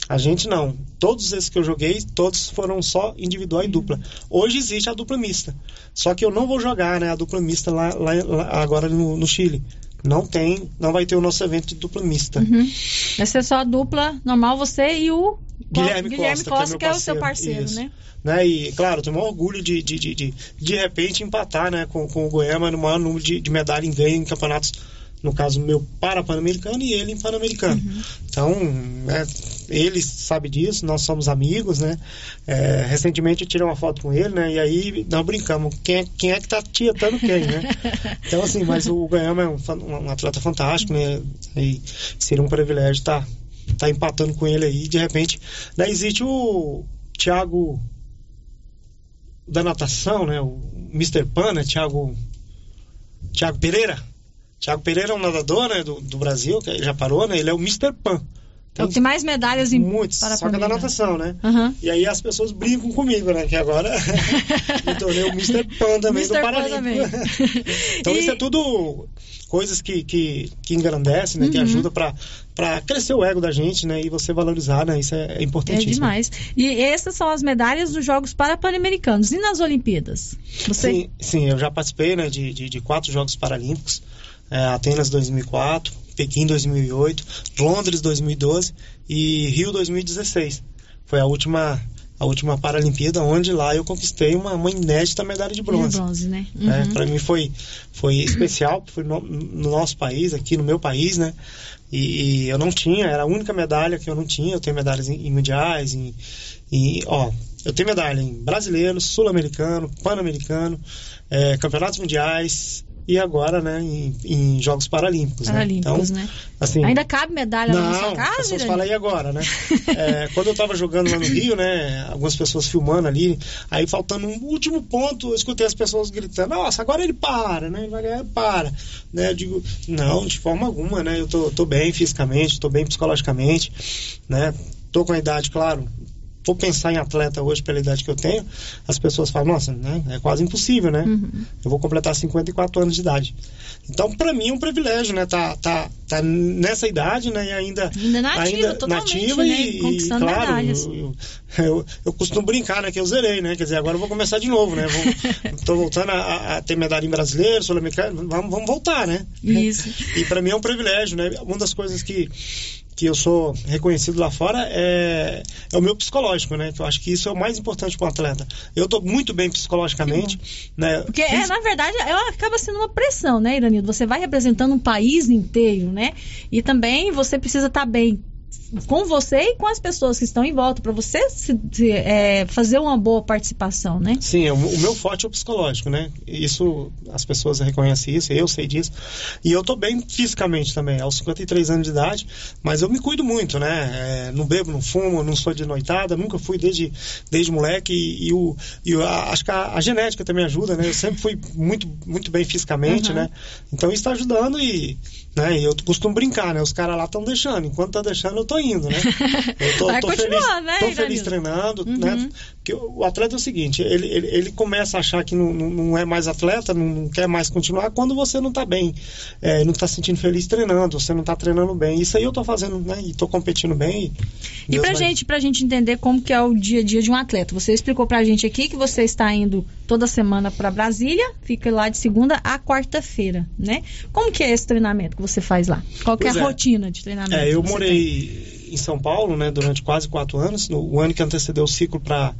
A gente não. Todos esses que eu joguei, todos foram só individual e dupla. Hoje existe a dupla mista. Só que eu não vou jogar né, a dupla mista lá, lá- lá- agora no, no Chile. Não tem, não vai ter o nosso evento de dupla mista. Uhum. Vai ser só a dupla normal, você e o Guilherme, Costa, que é, meu o seu parceiro, Isso. né? né? E, claro, tenho maior orgulho de, de, de, de, de repente, empatar né, com, com o Goiama no maior número de, de medalha em ganho em campeonatos, no caso meu, para Pan-Americano e ele em Pan-Americano. Uhum. Então, é, ele sabe disso, nós somos amigos, né? É, recentemente eu tirei uma foto com ele, né? E aí nós brincamos, quem é, quem é que tá tietando quem, né? Então, assim, mas o Ganhama é um, um atleta fantástico, né? E seria um privilégio estar tá, empatando com ele aí, de repente. Daí existe o Thiago da natação, né? O Mr. Pan, né? Thiago, Thiago Pereira. Thiago Pereira é um nadador né, do, do Brasil, que já parou, né? Ele é o Mr. Pan. É o que tem mais medalhas em Muitos, para só que é da natação, né? Aham. E aí as pessoas brincam comigo, né? Que agora me tornei o Mr. Pan também Mr. do Paralímpico. então isso é tudo coisas que, que, que engrandecem, né? Que Uhum. ajuda para para crescer o ego da gente, né? E você valorizar, né? Isso é, é É importantíssimo. demais. E essas são as medalhas dos Jogos Parapan-Americanos. E nas Olimpíadas? Você... Sim, sim, eu já participei né, de, de, de quatro Jogos Paralímpicos. É, Atenas 2004, Pequim 2008, Londres 2012 e Rio 2016. Foi a última, a última Paralimpíada, onde lá eu conquistei uma, uma inédita medalha de bronze. De bronze, né? É, Uhum. para mim foi, foi especial, foi no, no nosso país, aqui no meu país, né? E, e eu não tinha, era a única medalha que eu não tinha. Eu tenho medalhas em, em mundiais, em, em- ó, eu tenho medalha em brasileiro, sul-americano, pan-americano, é, campeonatos mundiais e agora, né, em, em Jogos Paralímpicos. Paralímpicos, né? né? Então, assim, Ainda cabe medalha lá na não, sua as casa? pessoas falam aí agora, né? É, quando eu tava jogando lá no Rio, né? Algumas pessoas filmando ali, aí faltando um último ponto, eu escutei as pessoas gritando, nossa, agora ele para, né? Ele vai ganhar, para. Né? Eu digo, não, de forma alguma, né? Eu tô, tô bem fisicamente, tô bem psicologicamente, né? Tô com a idade, claro. Vou pensar em atleta hoje pela idade que eu tenho, as pessoas falam, nossa, né? É quase impossível, né? Uhum. Eu vou completar 54 anos de idade. Então, para mim é um privilégio, né? Tá, tá, tá nessa idade, né? E ainda, Ainda nativa, totalmente, nativa né? e, Conquistando e, claro, medalhas. Eu, eu, eu, eu costumo brincar, né? Que eu zerei, né? Quer dizer, agora eu vou começar de novo, né? Vou, tô voltando a, a ter medalha em brasileiro, sul-americano, vamos, vamos voltar, né? Isso. E para mim é um privilégio, né? Uma das coisas que que eu sou reconhecido lá fora é, é o meu psicológico, né? Que eu acho que isso é o mais importante para um atleta. Eu tô muito bem psicologicamente, né? Porque, é, na verdade, ela acaba sendo uma pressão, né, Iranildo? Você vai representando um país inteiro, né? E também você precisa estar bem com você e com as pessoas que estão em volta, para você se- se, é, fazer uma boa participação, né? Sim, o, o meu forte é o psicológico, né? Isso, as pessoas reconhecem isso, eu sei disso. E eu tô bem fisicamente também, aos 53 anos de idade, mas eu me cuido muito, né? É, não bebo, não fumo, não sou de noitada, nunca fui desde, desde moleque e, e o, e a- acho que a, a genética também ajuda, né? Eu sempre fui muito, muito bem fisicamente, Uhum. né? Então isso está ajudando e, né? eu costumo brincar, né? Os caras lá estão deixando, enquanto tá deixando eu tô indo, né? Eu tô, Vai tô continuar, feliz, né, tô feliz treinando, Uhum. né? O atleta é o seguinte, ele, ele, ele começa a achar que não, não, é mais atleta, não, não quer mais continuar quando você não tá bem, é, não tá se sentindo feliz treinando, você não tá treinando bem. Isso aí eu tô fazendo, né? E tô competindo bem. E, E pra vai- gente, pra gente entender como que é o dia a dia de um atleta. Você explicou pra gente aqui que você está indo toda semana pra Brasília, fica lá de segunda a quarta-feira, né? Como que é esse treinamento que você faz lá? Qual que é a é. rotina de treinamento? É, eu morei em São Paulo, né, durante quase quatro anos, no o ano que antecedeu o ciclo para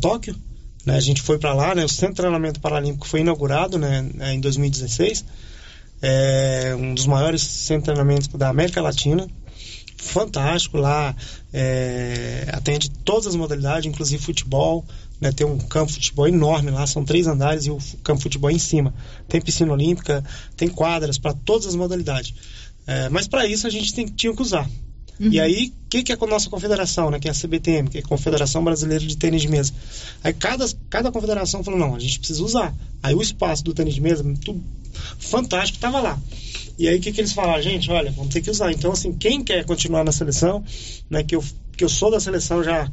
Tóquio. Né, a gente foi para lá, né, o Centro de Treinamento Paralímpico foi inaugurado né, né, em 2016. É um dos maiores centros de treinamento da América Latina. Fantástico lá, é, atende todas as modalidades, inclusive futebol. Né, tem um campo de futebol enorme lá, são três andares e o campo de futebol é em cima. Tem piscina olímpica, tem quadras para todas as modalidades. É, mas para isso a gente tem, tinha que usar. Uhum. E aí, o que, que é com a nossa confederação, né? Que é a CBTM, que é a Confederação Brasileira de Tênis de Mesa. Aí cada, cada confederação falou, não, a gente precisa usar. Aí o espaço do tênis de mesa, tudo fantástico, estava lá. E aí o que, que eles falaram? Gente, olha, vamos ter que usar. Então, assim, quem quer continuar na seleção, né? Que eu, que eu sou da seleção já há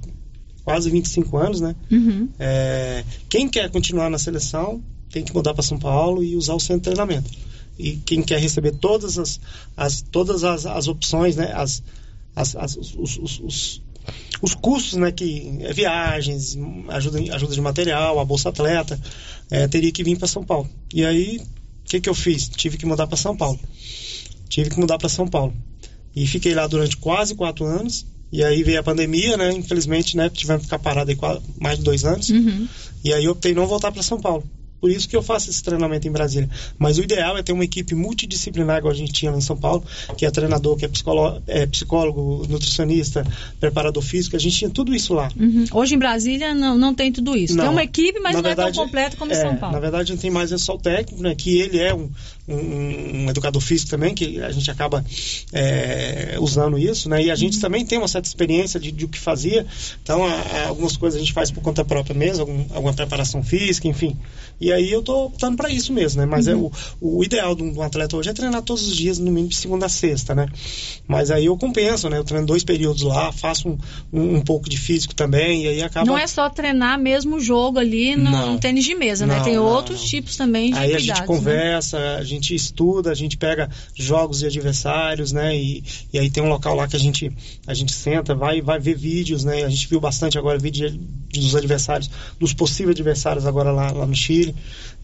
quase 25 anos, né? Uhum. É, quem quer continuar na seleção tem que mudar para São Paulo e usar o centro de treinamento. E quem quer receber todas as, as todas as, as opções, né, as, as, as- os, os, os, os custos, né, que é viagens, ajuda, ajuda de material, a bolsa atleta, é, teria que vir para São Paulo. E aí, o que, que eu fiz? Tive que mudar para São Paulo. Tive que mudar para São Paulo. E fiquei lá durante quase quatro anos. E aí veio a pandemia, né? Infelizmente, né? Tivemos que ficar parado aí mais de dois anos. Uhum. E aí optei não voltar para São Paulo. Por isso que eu faço esse treinamento em Brasília. Mas o ideal é ter uma equipe multidisciplinar, igual a gente tinha lá em São Paulo, que é treinador, que é psicólogo, é psicólogo nutricionista, preparador físico, a gente tinha tudo isso lá. Uhum. Hoje em Brasília não, não tem tudo isso. Não. Tem uma equipe, mas não verdade, é tão completo como em é, São Paulo. Na verdade, não tem mais é só o técnico, né? Que ele é um, um, um educador físico também, que a gente acaba é, usando isso, né? E a Uhum. gente também tem uma certa experiência de, de o que fazia. Então, a- a- algumas coisas a gente faz por conta própria mesmo, algum- alguma preparação física, enfim. E aí eu tô optando para isso mesmo, né? Mas é Uhum. o, o ideal de um, de um atleta hoje é treinar todos os dias, no mínimo de segunda a sexta, né? Mas aí eu compenso, né? Eu treino dois períodos lá, faço um, um, um pouco de físico também, e aí acaba. Não é só treinar mesmo o jogo ali no, Não. tênis de mesa, né? Não, Tem não, outros tipos também de Aí a gente né? conversa, a gente estuda, a gente pega jogos e adversários, né? E, e aí tem um local lá que a gente, a gente senta, vai, vai ver vídeos, né? A gente viu bastante agora vídeo dos adversários, dos possíveis adversários agora lá, lá no Chile.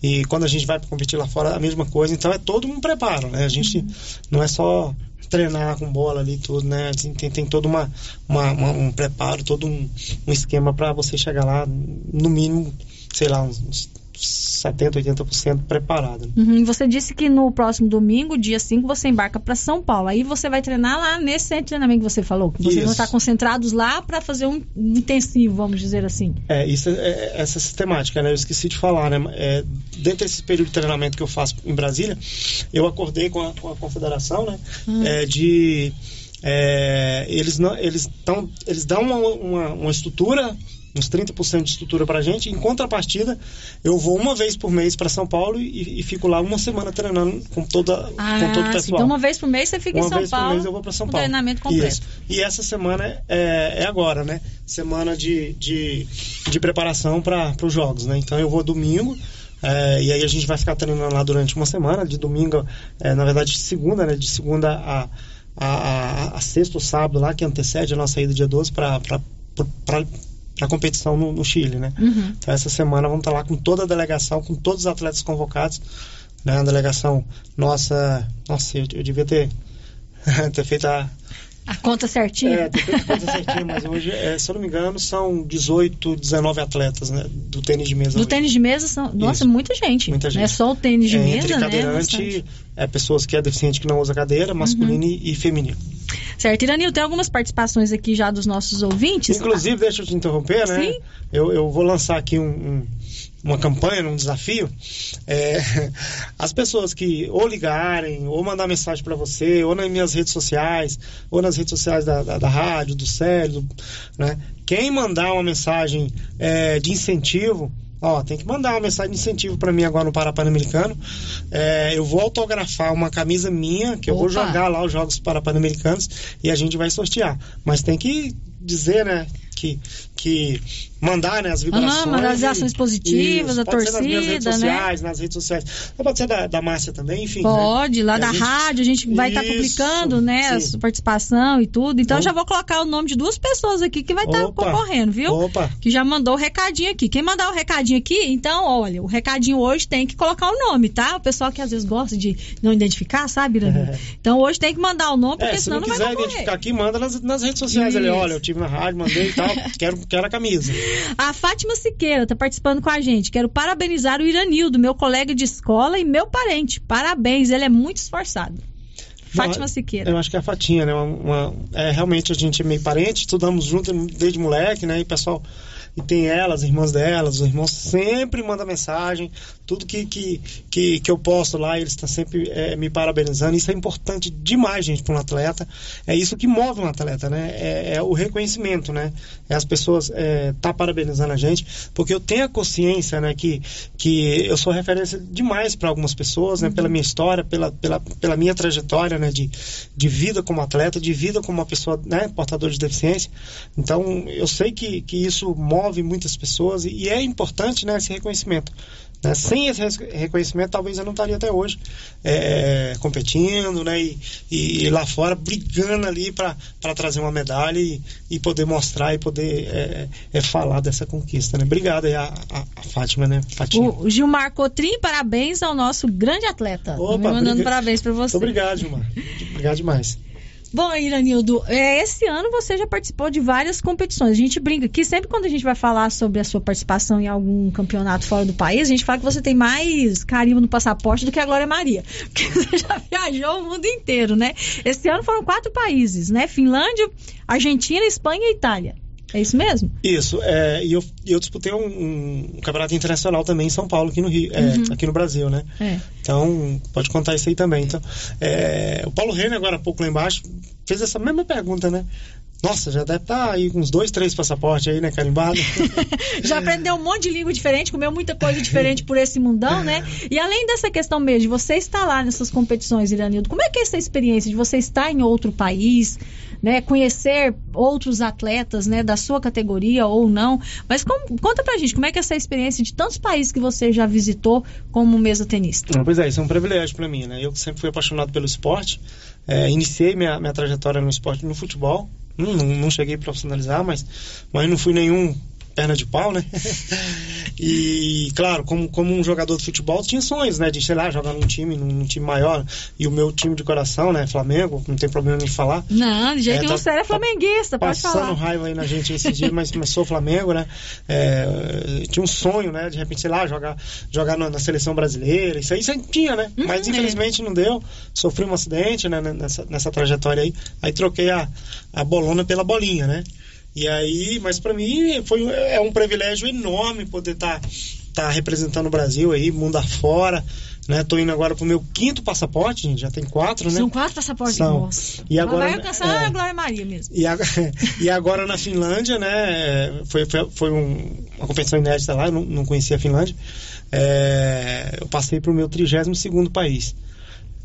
E quando a gente vai competir lá fora, a mesma coisa. Então é todo um preparo, né? A gente não é só treinar com bola ali tudo, né? Tem, tem todo uma, uma- uma- um preparo, todo um, um esquema para você chegar lá, no mínimo, sei lá, uns 70, 80% preparado. né? Uhum, você disse que no próximo domingo, dia 5, você embarca para São Paulo. Aí você vai treinar lá nesse centro de treinamento que você falou. Que vocês Isso. vão estar concentrados lá para fazer um intensivo, vamos dizer assim. É, isso é, é- essa sistemática, né? Eu esqueci de falar, né? É, dentro desse período de treinamento que eu faço em Brasília, eu acordei com a, com a confederação, né? Hum. É, de é, eles não, eles tão, eles dão uma, uma, uma estrutura uns 30% de estrutura pra gente. Em contrapartida, eu vou uma vez por mês para São Paulo e, e fico lá uma semana treinando com toda com todo o Ah, pessoal. então uma vez por mês você fica Uma em São vez por Paulo. mês eu vou para São Paulo. treinamento completo. Isso. E essa semana é, é agora, né? Semana de, de, de preparação para os jogos, né? Então eu vou domingo. é, e aí a gente vai ficar treinando lá durante uma semana, de domingo, é, na verdade de segunda, né? De segunda a, a, a, a sexta ou sábado lá, que antecede a nossa ida dia 12 para a competição no, no Chile, né? Uhum. Então essa semana vamos estar lá com toda a delegação, com todos os atletas convocados, né? A delegação nossa, nossa, eu, eu devia ter, ter feito a, A conta certinha? é, tem feito a conta certinha, mas hoje, é, se eu não me engano, são 18, 19 atletas, né? Do tênis de mesa. No hoje. tênis de mesa, são, nossa, muita gente. Muita Não é gente. só o tênis de É, mesa, entre né? cadeirante, Bastante. é, pessoas que é deficiente que não usa cadeira, masculino e, e feminino. Certo, Iranil, tem algumas participações aqui já dos nossos ouvintes. Inclusive, deixa eu te interromper, né? Sim. Eu, eu vou lançar aqui um- um- uma campanha, um desafio. É, as pessoas que ou ligarem, ou mandar mensagem para você, ou nas minhas redes sociais, ou nas redes sociais da, da, da rádio, do Célio, né? Quem mandar uma mensagem é, de incentivo, Ó, tem que mandar uma mensagem de incentivo para mim agora no Parapan-Americano. É, eu vou autografar uma camisa minha, que eu vou jogar lá os Jogos Parapan-Americanos e a gente vai sortear. Mas tem que dizer, né, que, que mandar né, as vibrações. Aham, mandar as ações positivas, isso, a pode ser nas minhas redes torcida, né? sociais, nas redes sociais. Pode ser da, da Márcia também, enfim. Pode, né? lá E da gente- rádio, a gente vai estar Isso, publicando, né, a sim. participação e tudo. Então já vou colocar o nome de duas pessoas aqui que vai estar Opa. concorrendo, viu? Opa. Que já mandou o recadinho aqui. Quem mandar o recadinho aqui, então, olha, o recadinho hoje tem que colocar o nome, tá? O pessoal que às vezes gosta de não identificar, sabe? É. Então hoje tem que mandar o nome, porque É, se senão não não, vai quiser concorrer. identificar aqui, manda nas, nas redes sociais. Olha, eu tive na rádio, mandei e tal, quero, quero a camisa. A Fátima Siqueira tá participando com a gente. Quero parabenizar o Iranildo, meu colega de escola e meu parente. Parabéns, ele é muito esforçado. Fátima Siqueira. Eu acho que é a Fatinha, né? Uma, uma- é, realmente a gente é meio parente, estudamos junto desde moleque, né? E o pessoal. E tem elas, irmãs delas, os irmãos sempre mandam mensagem, tudo que, que, que, que eu posto lá, eles estão sempre é, me parabenizando. Isso é importante demais, gente, para um atleta. É isso que move um atleta, né? É, é o reconhecimento, né? É as pessoas é, tá parabenizando a gente, porque eu tenho a consciência, né, que, que eu sou referência demais para algumas pessoas, né? Pela minha história, pela, pela, pela minha trajetória, né? De, de vida como atleta, de vida como uma pessoa, né? Portador de deficiência. Então, eu sei que, que isso move muitas pessoas e, e é importante, né? Esse reconhecimento. né? Sem esse reconhecimento, talvez eu não estaria até hoje é, competindo, né? E, e lá fora brigando ali para trazer uma medalha e, e poder mostrar e poder é, é, falar dessa conquista, né? Obrigado aí a, a, a Fátima, né? Fatinha. O Gilmar Cotrim, parabéns ao nosso grande atleta. Opa, Me mandando briga- parabéns pra você. Muito obrigado, Gilmar. Obrigado demais. Bom, Iranildo, é, esse ano você já participou de várias competições. A gente brinca que sempre quando a gente vai falar sobre a sua participação em algum campeonato fora do país, a gente fala que você tem mais carimbo no passaporte do que a Glória Maria. Porque você já viajou o mundo inteiro, né? Esse ano foram quatro países, né? Finlândia, Argentina, Espanha e Itália. É isso mesmo? Isso, é, e eu, eu disputei um, um campeonato internacional também em São Paulo, aqui no Rio, é, Uhum. aqui no Brasil, né? É. Então, pode contar isso aí também. Então, é, o Paulo Renner, agora há pouco lá embaixo, fez essa mesma pergunta, né? Nossa, já deve estar aí com uns dois, três passaportes aí, né, carimbado? Já aprendeu um monte de língua diferente, comeu muita coisa diferente por esse mundão, né? E além dessa questão mesmo, de você estar lá nessas competições, Iranildo, como é que é essa experiência de você estar em outro país, né? Conhecer outros atletas, né? Da sua categoria ou não. Mas como- conta pra gente, como é que é essa experiência de tantos países que você já visitou como mesa tenista? Pois é, isso é um privilégio para mim, né? Eu sempre fui apaixonado pelo esporte, é, iniciei minha, minha trajetória no esporte no futebol, não, não, não cheguei a profissionalizar, mas, mas não fui nenhum perna de pau, né? e, claro, como, como um jogador de futebol, tinha sonhos, né? De, sei lá, jogar num time, num, time maior. E o meu time de coração, né? Flamengo, não tem problema em falar. Não, de jeito É, nenhum, tá- você é flamenguista, pode Passando falar. raiva aí na gente esses dias, mas, mas sou Flamengo, né? É, tinha um sonho, né? De repente, sei lá, jogar, jogar na, na seleção brasileira. Isso aí sempre tinha, né? Uhum, mas é. infelizmente não deu. Sofri um acidente né, nessa, nessa trajetória aí. Aí troquei a, a bolona pela bolinha, né? E aí, mas pra mim foi, é um privilégio enorme poder estar tá, representando o Brasil aí, mundo afora. Né? Tô indo agora pro meu quinto passaporte, gente, já tem quatro, né? São quatro passaportes. São. Nossa. E agora, Vai alcançar é. a Glória Maria mesmo. E, a- e agora na Finlândia, né? Foi, foi, foi um- uma competição inédita lá, eu não, não conhecia a Finlândia. É, eu passei para o meu 32 país.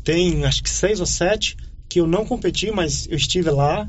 Tem acho que seis ou sete que eu não competi, mas eu estive lá.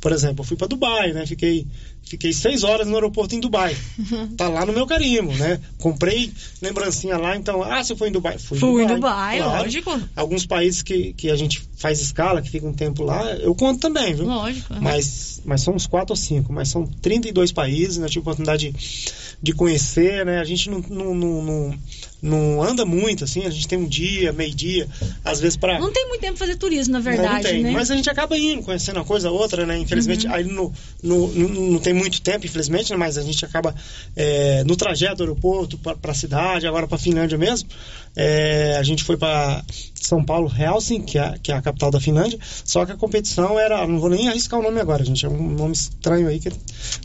Por exemplo, eu fui para Dubai, né? Fiquei, fiquei seis horas no aeroporto em Dubai. Tá lá no meu carimbo, né? Comprei lembrancinha lá, então, ah, você foi em Dubai? Fui, Fui em Dubai, lógico. Alguns países que, que a gente faz escala, que fica um tempo lá, eu conto também, viu? Lógico. Mas, mas são uns quatro ou cinco, mas são 32 países, né? Tive a oportunidade de, de conhecer, né? A gente não, não, não, não, não anda muito, assim, a gente tem um dia, meio dia, às vezes para Não tem muito tempo pra fazer turismo, na não, verdade, não tem, né? mas a gente acaba indo, conhecendo uma coisa ou outra, né? Infelizmente, Uhum. aí no, no, no- não tem muito tempo, infelizmente, né? mas a gente acaba é, no trajeto do aeroporto para a cidade, agora para Finlândia mesmo. é, a gente foi para São Paulo, Helsinki, que é, que é a capital da Finlândia, só que a competição era, não vou nem arriscar o nome agora, gente, é um nome estranho aí, que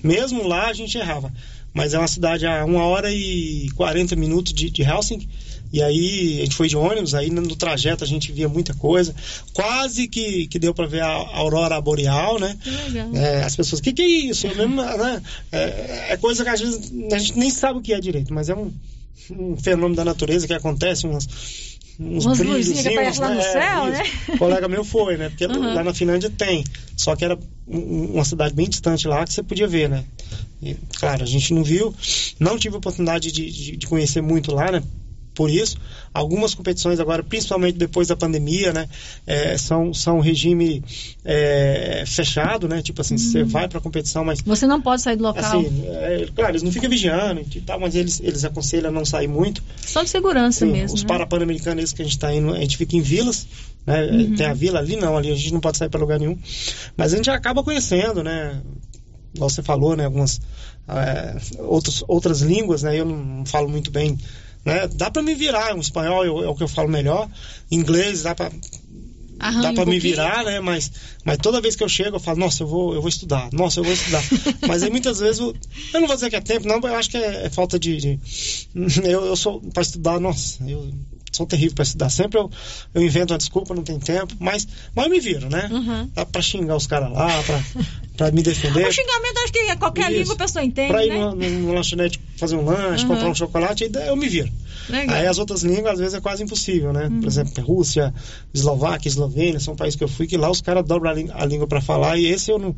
mesmo lá a gente errava. Mas é uma cidade a 1 hora e 40 minutos de, de Helsinki. E aí a gente foi de ônibus, aí no trajeto a gente via muita coisa. Quase que, que deu para ver a aurora boreal, né? Que legal. É, as pessoas, o que, que é isso? É, mesmo, né? É, é coisa que às vezes a gente nem sabe o que é direito, mas é um, um fenômeno da natureza que acontece, umas, uns Umas brilhos. luzinhas que aparecem lá no céu, né? Um colega meu foi, né? Porque Uhum. lá na Finlândia tem. Só que era um- uma cidade bem distante lá que você podia ver, né? E, claro, a gente não viu. Não tive oportunidade de, de, de conhecer muito lá, né? Por isso, algumas competições agora, principalmente depois da pandemia, né? é, são, são regime é, fechado, né? Tipo assim, você Hum. vai pra competição, mas Você não pode sair do local. Assim, é, claro, eles não ficam vigiando e tal, mas eles, eles aconselham a não sair muito. Só de segurança Sim, mesmo. Os né? parapan-americanos que a gente está indo, a gente fica em vilas, né? Uhum. Tem a vila ali, não, ali a gente não pode sair para lugar nenhum. Mas a gente acaba conhecendo, né? Igual você falou, né? Algumas é, outros, outras línguas, né? Eu não falo muito bem. Né? Dá para me virar, um espanhol é o- é o que eu falo melhor, inglês dá para dá um para me pouquinho. virar, né? Mas, mas toda vez que eu chego, eu falo, nossa, eu vou, eu vou estudar, nossa, eu vou estudar. mas aí muitas vezes, eu, eu não vou dizer que é tempo, não, eu acho que é, é falta de. de- eu, eu sou, para estudar, nossa, eu sou terrível para estudar. Sempre eu, eu invento uma desculpa, não tem tempo, mas, mas eu me viro, né? Uhum. Dá para xingar os caras lá, para me defender. O xingamento, acho que em qualquer Isso. língua a pessoa entende, Pra ir né? numa, numa lanchonete fazer um lanche, Uhum. comprar um chocolate, aí eu me viro. Legal. Aí as outras línguas, às vezes, é quase impossível, né? Uhum. Por exemplo, Rússia, Eslováquia, Eslovênia, são países que eu fui que lá os caras dobram a, lí- a língua para falar e esse eu não,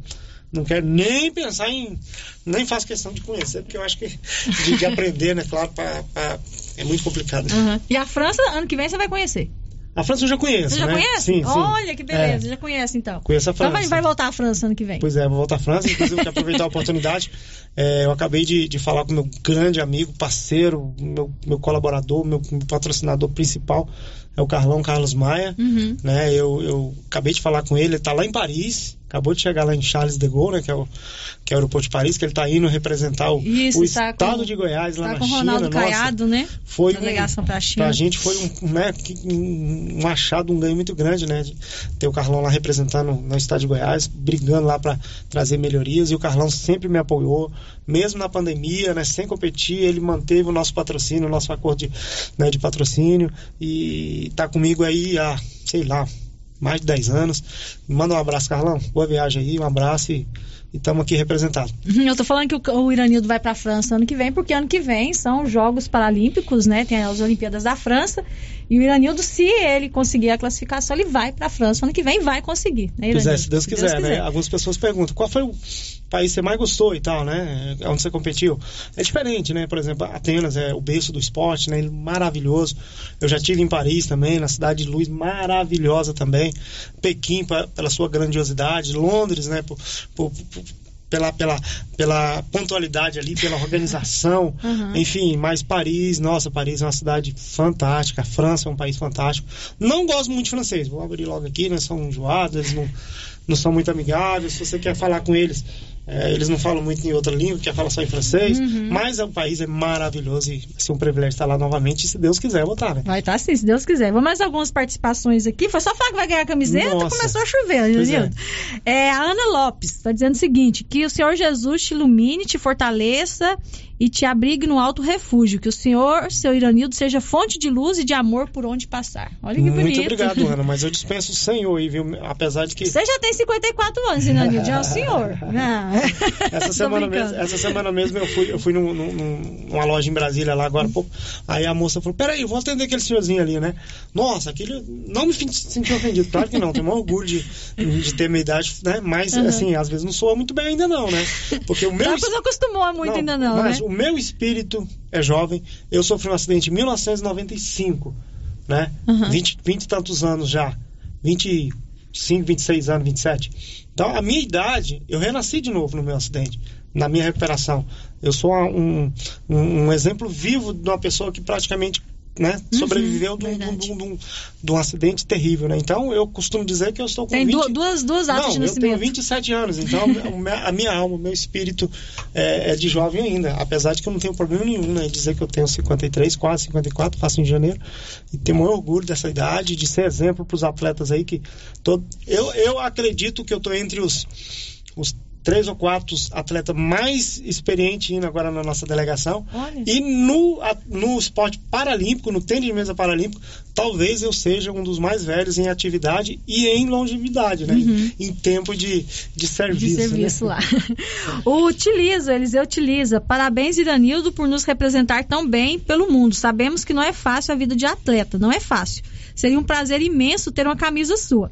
não quero nem pensar em. Nem faço questão de conhecer, porque eu acho que de, de aprender, né? Claro, pra- pra- é muito complicado. Uhum. E a França, ano que vem, você vai conhecer. A França eu já conheço. Você já né? conhece? Sim, sim. Olha que beleza, É. já conhece então. Conheço a Então vai, França. vai voltar à França ano que vem. Pois é, vou voltar à França, inclusive eu quero aproveitar a oportunidade. É, eu acabei de, de falar com meu grande amigo, parceiro, meu, meu colaborador, meu, meu patrocinador principal, é o Carlão Carlos Maia, Uhum. né? Eu, eu acabei de falar com ele, ele está lá em Paris, acabou de chegar lá em Charles de Gaulle, né? Que é o, que é o aeroporto de Paris, que ele está indo representar o, Isso, o tá estado com- de Goiás lá Tá na com o China. Ronaldo nossa. Caiado, né? Foi Na delegação pra China. Pra gente foi um, né, um, um achado, um ganho muito grande, né? de ter o Carlão lá representando no estado de Goiás, brigando lá para trazer melhorias. E o Carlão sempre me apoiou, mesmo na pandemia, né? Sem competir, ele manteve o nosso patrocínio, o nosso acordo de, né, de patrocínio. E tá comigo aí há, sei lá, mais de 10 anos. Manda um abraço, Carlão. Boa viagem aí, um abraço e estamos aqui representados. Uhum, Eu tô falando que o, o Iranildo vai pra França ano que vem, porque ano que vem são os Jogos Paralímpicos, né? Tem as Olimpíadas da França. E o Iranildo, se ele conseguir a classificação, ele vai pra França ano que vem, vai conseguir. Né, Pois é, se Deus quiser, né? Algumas pessoas perguntam qual foi o país que você mais gostou e tal, né? Onde você competiu. É diferente, né? Por exemplo, Atenas é o berço do esporte, né? Maravilhoso. Eu já tive em Paris também, na cidade de luz, maravilhosa também. Pequim, pa- pela sua grandiosidade. Londres, né? Por, por- por- pela, pela, pela pontualidade ali, pela organização, Uhum. enfim, mas Paris, nossa, Paris é uma cidade fantástica, a França é um país fantástico. Não gosto muito de francês, vou abrir logo aqui, né? São enjoados, eles não, não são muito amigáveis. Se você quer falar com eles, é, eles não falam muito em outra língua, quer falar só em francês. Uhum. Mas é um país é maravilhoso e vai ser um privilégio estar lá novamente, se Deus quiser, estar, né? Vai estar sim, se Deus quiser. Vamos mais algumas participações aqui. Foi só falar que vai ganhar a camiseta, Nossa. começou a chover, Iranildo. É. a Ana Lopes está dizendo o seguinte: que o Senhor Jesus te ilumine, te fortaleça e te abrigue no alto refúgio. Que o Senhor, seu Iranildo, seja fonte de luz e de amor por onde passar. Olha que bonito. Muito obrigado, Ana, mas eu dispenso o Senhor aí, viu? Apesar de que. Você já tem 54 anos, Iranildo, já é o senhor. Não. Essa semana, mesmo, essa semana mesmo eu fui, eu fui num- num- num- numa loja em Brasília lá agora há pouco. Aí a moça falou: Peraí, eu vou atender aquele senhorzinho ali, né? Nossa, aquele. Não me senti ofendido, claro que não. Tenho maior orgulho de, de ter minha idade, né? Mas, Uhum. assim, às vezes não soa muito bem ainda, não, né? Porque o meu. Não, não acostumou muito ainda não, mas né? O meu espírito é jovem. Eu sofri um acidente em 1995, né? Uhum. 20, 20 e tantos anos já. 25, 26 anos, 27. Então, a minha idade, eu renasci de novo no meu acidente, na minha recuperação. Eu sou um, um, um exemplo vivo de uma pessoa que praticamente né, Uhum, sobreviveu de um- de de de de acidente terrível, né? Então, eu costumo dizer que eu estou com Tem 20... du- duas, duas datas Não, de eu tenho nascimento. 27 anos, então a minha alma, o meu espírito é, é de jovem ainda. Apesar de que eu não tenho problema nenhum, né? Dizer que eu tenho 53, quase 54, faço em janeiro. E tenho maior orgulho dessa idade, de ser exemplo para os atletas aí que. Todo, eu, eu acredito que eu estou entre os, os três ou quatro atletas mais experientes indo agora na nossa delegação. Olha. E no, no esporte paralímpico, no tênis de mesa paralímpico, talvez eu seja um dos mais velhos em atividade e em longevidade, né? Uhum. Em, em tempo de, de de serviço. serviço né? lá. O Utiliza, Eliseu Utiliza. Parabéns, Iranildo, por nos representar tão bem pelo mundo. Sabemos que não é fácil a vida de atleta, não é fácil. Seria um prazer imenso ter uma camisa sua.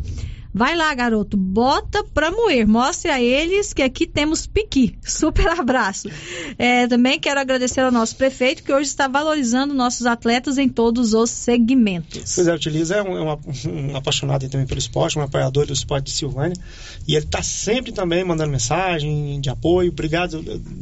Vai lá, garoto, bota pra moer. Mostre a eles que aqui temos piqui. Super abraço. É, também quero agradecer ao nosso prefeito que hoje está valorizando nossos atletas em todos os segmentos. Pois é, o Utiliza é um, é uma- um apaixonado também pelo esporte, um apoiador do esporte de Silvânia. E ele está sempre também mandando mensagem de apoio. Obrigado,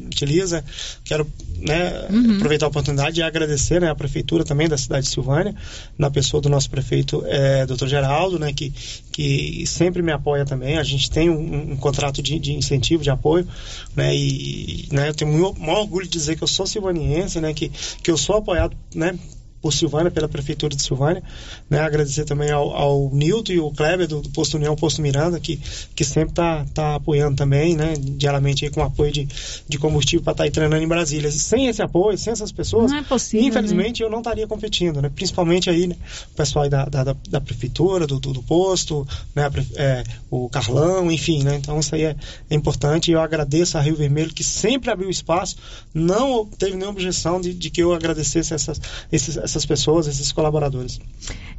Utiliza. Quero né, Uhum. aproveitar a oportunidade e agradecer né, a prefeitura também da cidade de Silvânia, na pessoa do nosso prefeito, é, Dr. Geraldo, né, que, que sempre me apoia também. A gente tem um, um contrato de, de incentivo, de apoio, né, e né, eu tenho o maior orgulho de dizer que eu sou silvaniense, né, que, que eu sou apoiado né, por Silvânia, pela Prefeitura de Silvânia. Né? Agradecer também ao, ao Nilton e o Kleber do, do Posto União, Posto Miranda, que, que sempre está tá apoiando também, né? diariamente aí, com apoio de, de combustível para estar aí treinando em Brasília. Sem esse apoio, sem essas pessoas, é possível, infelizmente eu não estaria competindo, né? principalmente aí né? o pessoal da, da, da- Prefeitura, do, do, do posto, né? É, o Carlão, enfim. Né? Então isso aí é, é importante e eu agradeço a Rio Vermelho que sempre abriu espaço, não teve nenhuma objeção de, de que eu agradecesse essas, esses, essas pessoas, esses colaboradores.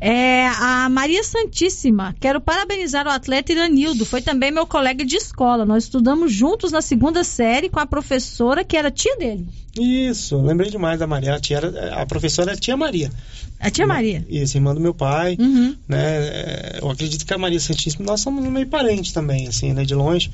É, a Maria Santíssima. Quero parabenizar o atleta Iranildo. Foi também meu colega de escola. Nós estudamos juntos na segunda série com a professora que era tia dele. Isso, lembrei demais da Maria. A, tia era- a professora é a tia Maria. A tia Maria. Isso, irmã do meu pai. Uhum. Né? É, Eu acredito que a Maria Santíssima, nós somos meio parentes também, assim, né? De longe.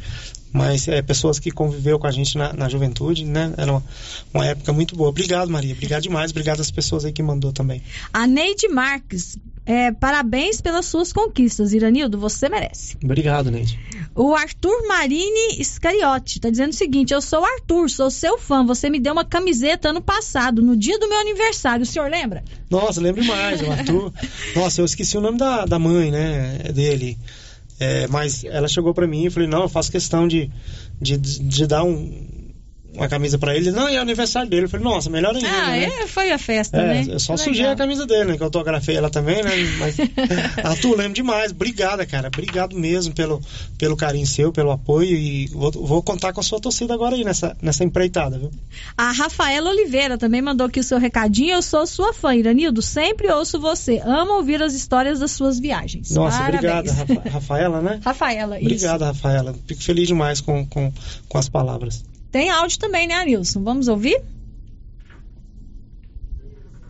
Mas é, pessoas que conviveu com a gente na, na juventude, né? Era uma, uma época muito boa. Obrigado, Maria. Obrigado demais. Obrigado às pessoas aí que mandou também. A Neide Marques, é, parabéns pelas suas conquistas, Iranildo, você merece. Obrigado, Neide. O Arthur Marini Iscariote tá dizendo o seguinte: Eu sou o Arthur, sou seu fã. Você me deu uma camiseta ano passado, no dia do meu aniversário. O senhor lembra? Nossa, lembro mais, o Arthur. Nossa, eu esqueci o nome da, da mãe, né? Dele. É, mas ela chegou para mim e falei: Não, eu faço questão de, de, de dar um, uma camisa para ele. Não, e é o aniversário dele. Eu falei, nossa, melhor ainda. Ah, né? é, foi a festa, É, né? eu só sujei a camisa dele, né? Que eu autografei ela também, né? Mas, Arthur, lembro demais. Obrigada, cara. Obrigado mesmo pelo, pelo carinho seu, pelo apoio. E vou, vou contar com a sua torcida agora aí nessa, nessa empreitada, viu? A Rafaela Oliveira também mandou aqui o seu recadinho. Eu sou sua fã, Iranildo. Sempre ouço você. Amo ouvir as histórias das suas viagens. Nossa, Parabéns. obrigado, Rafa- Rafaela, né? Rafaela, isso. Obrigado, Rafaela. Fico feliz demais com, com, com as palavras. Tem áudio também, né, Anilson? Vamos ouvir?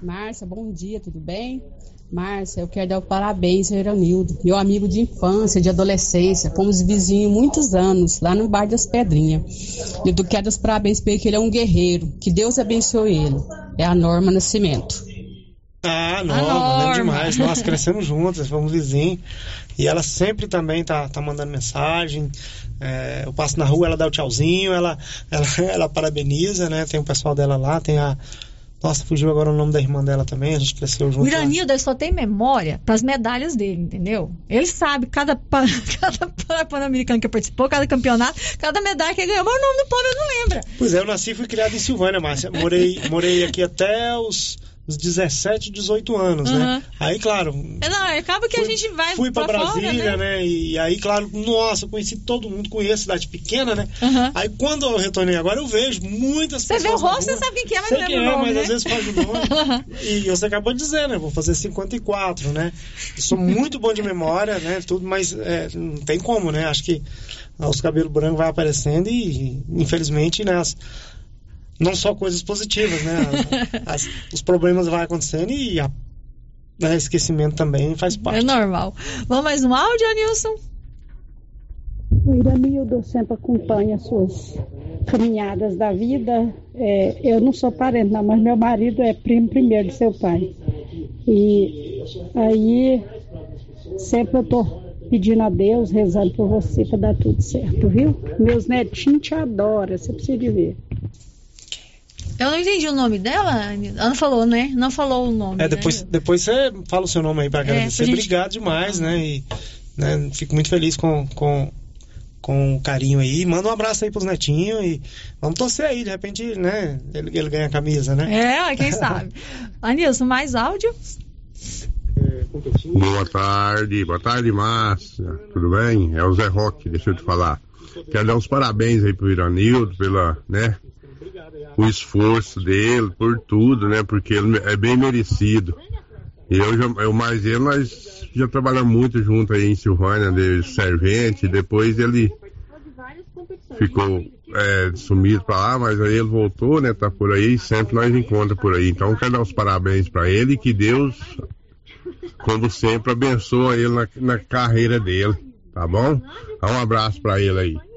Márcia, bom dia, tudo bem? Márcia, eu quero dar o parabéns ao Iranildo, meu amigo de infância, de adolescência. Fomos vizinhos muitos anos, lá no Bar das Pedrinhas. Eu quero dar os parabéns para ele, que ele é um guerreiro. Que Deus abençoe ele. É a Norma Nascimento. Ah, lembro demais. Nós crescemos juntas, fomos vizinhos. E ela sempre também tá, tá mandando mensagem. É, eu passo na rua, ela dá o tchauzinho, ela, ela, ela parabeniza, né? Tem o pessoal dela lá, tem a. Nossa, fugiu agora o nome da irmã dela também, a gente cresceu junto. O lá. Iranildo só tem memória para as medalhas dele, entendeu? Ele sabe cada, pa- cada Pan-Americano que participou, cada campeonato, cada medalha que ele ganhou, mas o nome do povo eu não lembro. Pois é, eu nasci e fui criado em Silvânia, Márcia. Morei, morei aqui até os, os 17, 18 anos, né? Aham. Aí, claro, Não, acaba que a gente vai fui pra pra Brasília, fora, né? né? E aí, claro, nossa, eu conheci todo mundo, conheço cidade pequena, né? Aí quando eu retornei agora, eu vejo muitas Você pessoas. vê o rosto, você sabe quem que é, mas Sei quem é, nome, mas né? às vezes faz o nome. e você acabou de dizer, né? Vou fazer 54, né? Eu sou muito bom de memória, né? Tudo, mas é, não tem como, né? Acho que os cabelos brancos vai aparecendo e, infelizmente, né? Não só coisas positivas, né? As- os problemas vão acontecendo e a, né, esquecimento também faz parte. É normal. Vamos mais um áudio, Anilson? O Iranildo sempre acompanha as suas caminhadas da vida. É, eu não sou parente, não, mas meu marido é primo primeiro de seu pai. E aí sempre eu tô pedindo a Deus, rezando por você para dar tudo certo, viu? Meus netinhos te adoram, você precisa de ver. Eu não entendi o nome dela. Ela não falou, né? Não falou o nome. É, depois, né? depois você fala o seu nome aí pra agradecer. pra gente- Obrigado demais, né? E né, fico muito feliz com, com, com o carinho aí. Manda um abraço aí pros netinhos e vamos torcer aí, de repente, né? Ele, ele ganha a camisa, né? É, quem sabe. Anilson, mais áudio? Boa tarde, boa tarde, Márcia. Tudo bem? É o Zé Roque, deixa eu te falar. Quero dar os parabéns aí pro Iranildo pela, né? O esforço dele, por tudo, né? Porque ele é bem merecido. Eu, já, eu mais ele, nós já trabalhamos muito junto aí em Silvânia, de servente. Depois ele ficou é, sumido pra lá, mas aí ele voltou, né? Tá por aí, sempre nós encontramos por aí. Então quero dar os parabéns pra ele e que Deus como sempre, abençoa ele na, na carreira dele, tá bom? Um abraço pra ele aí.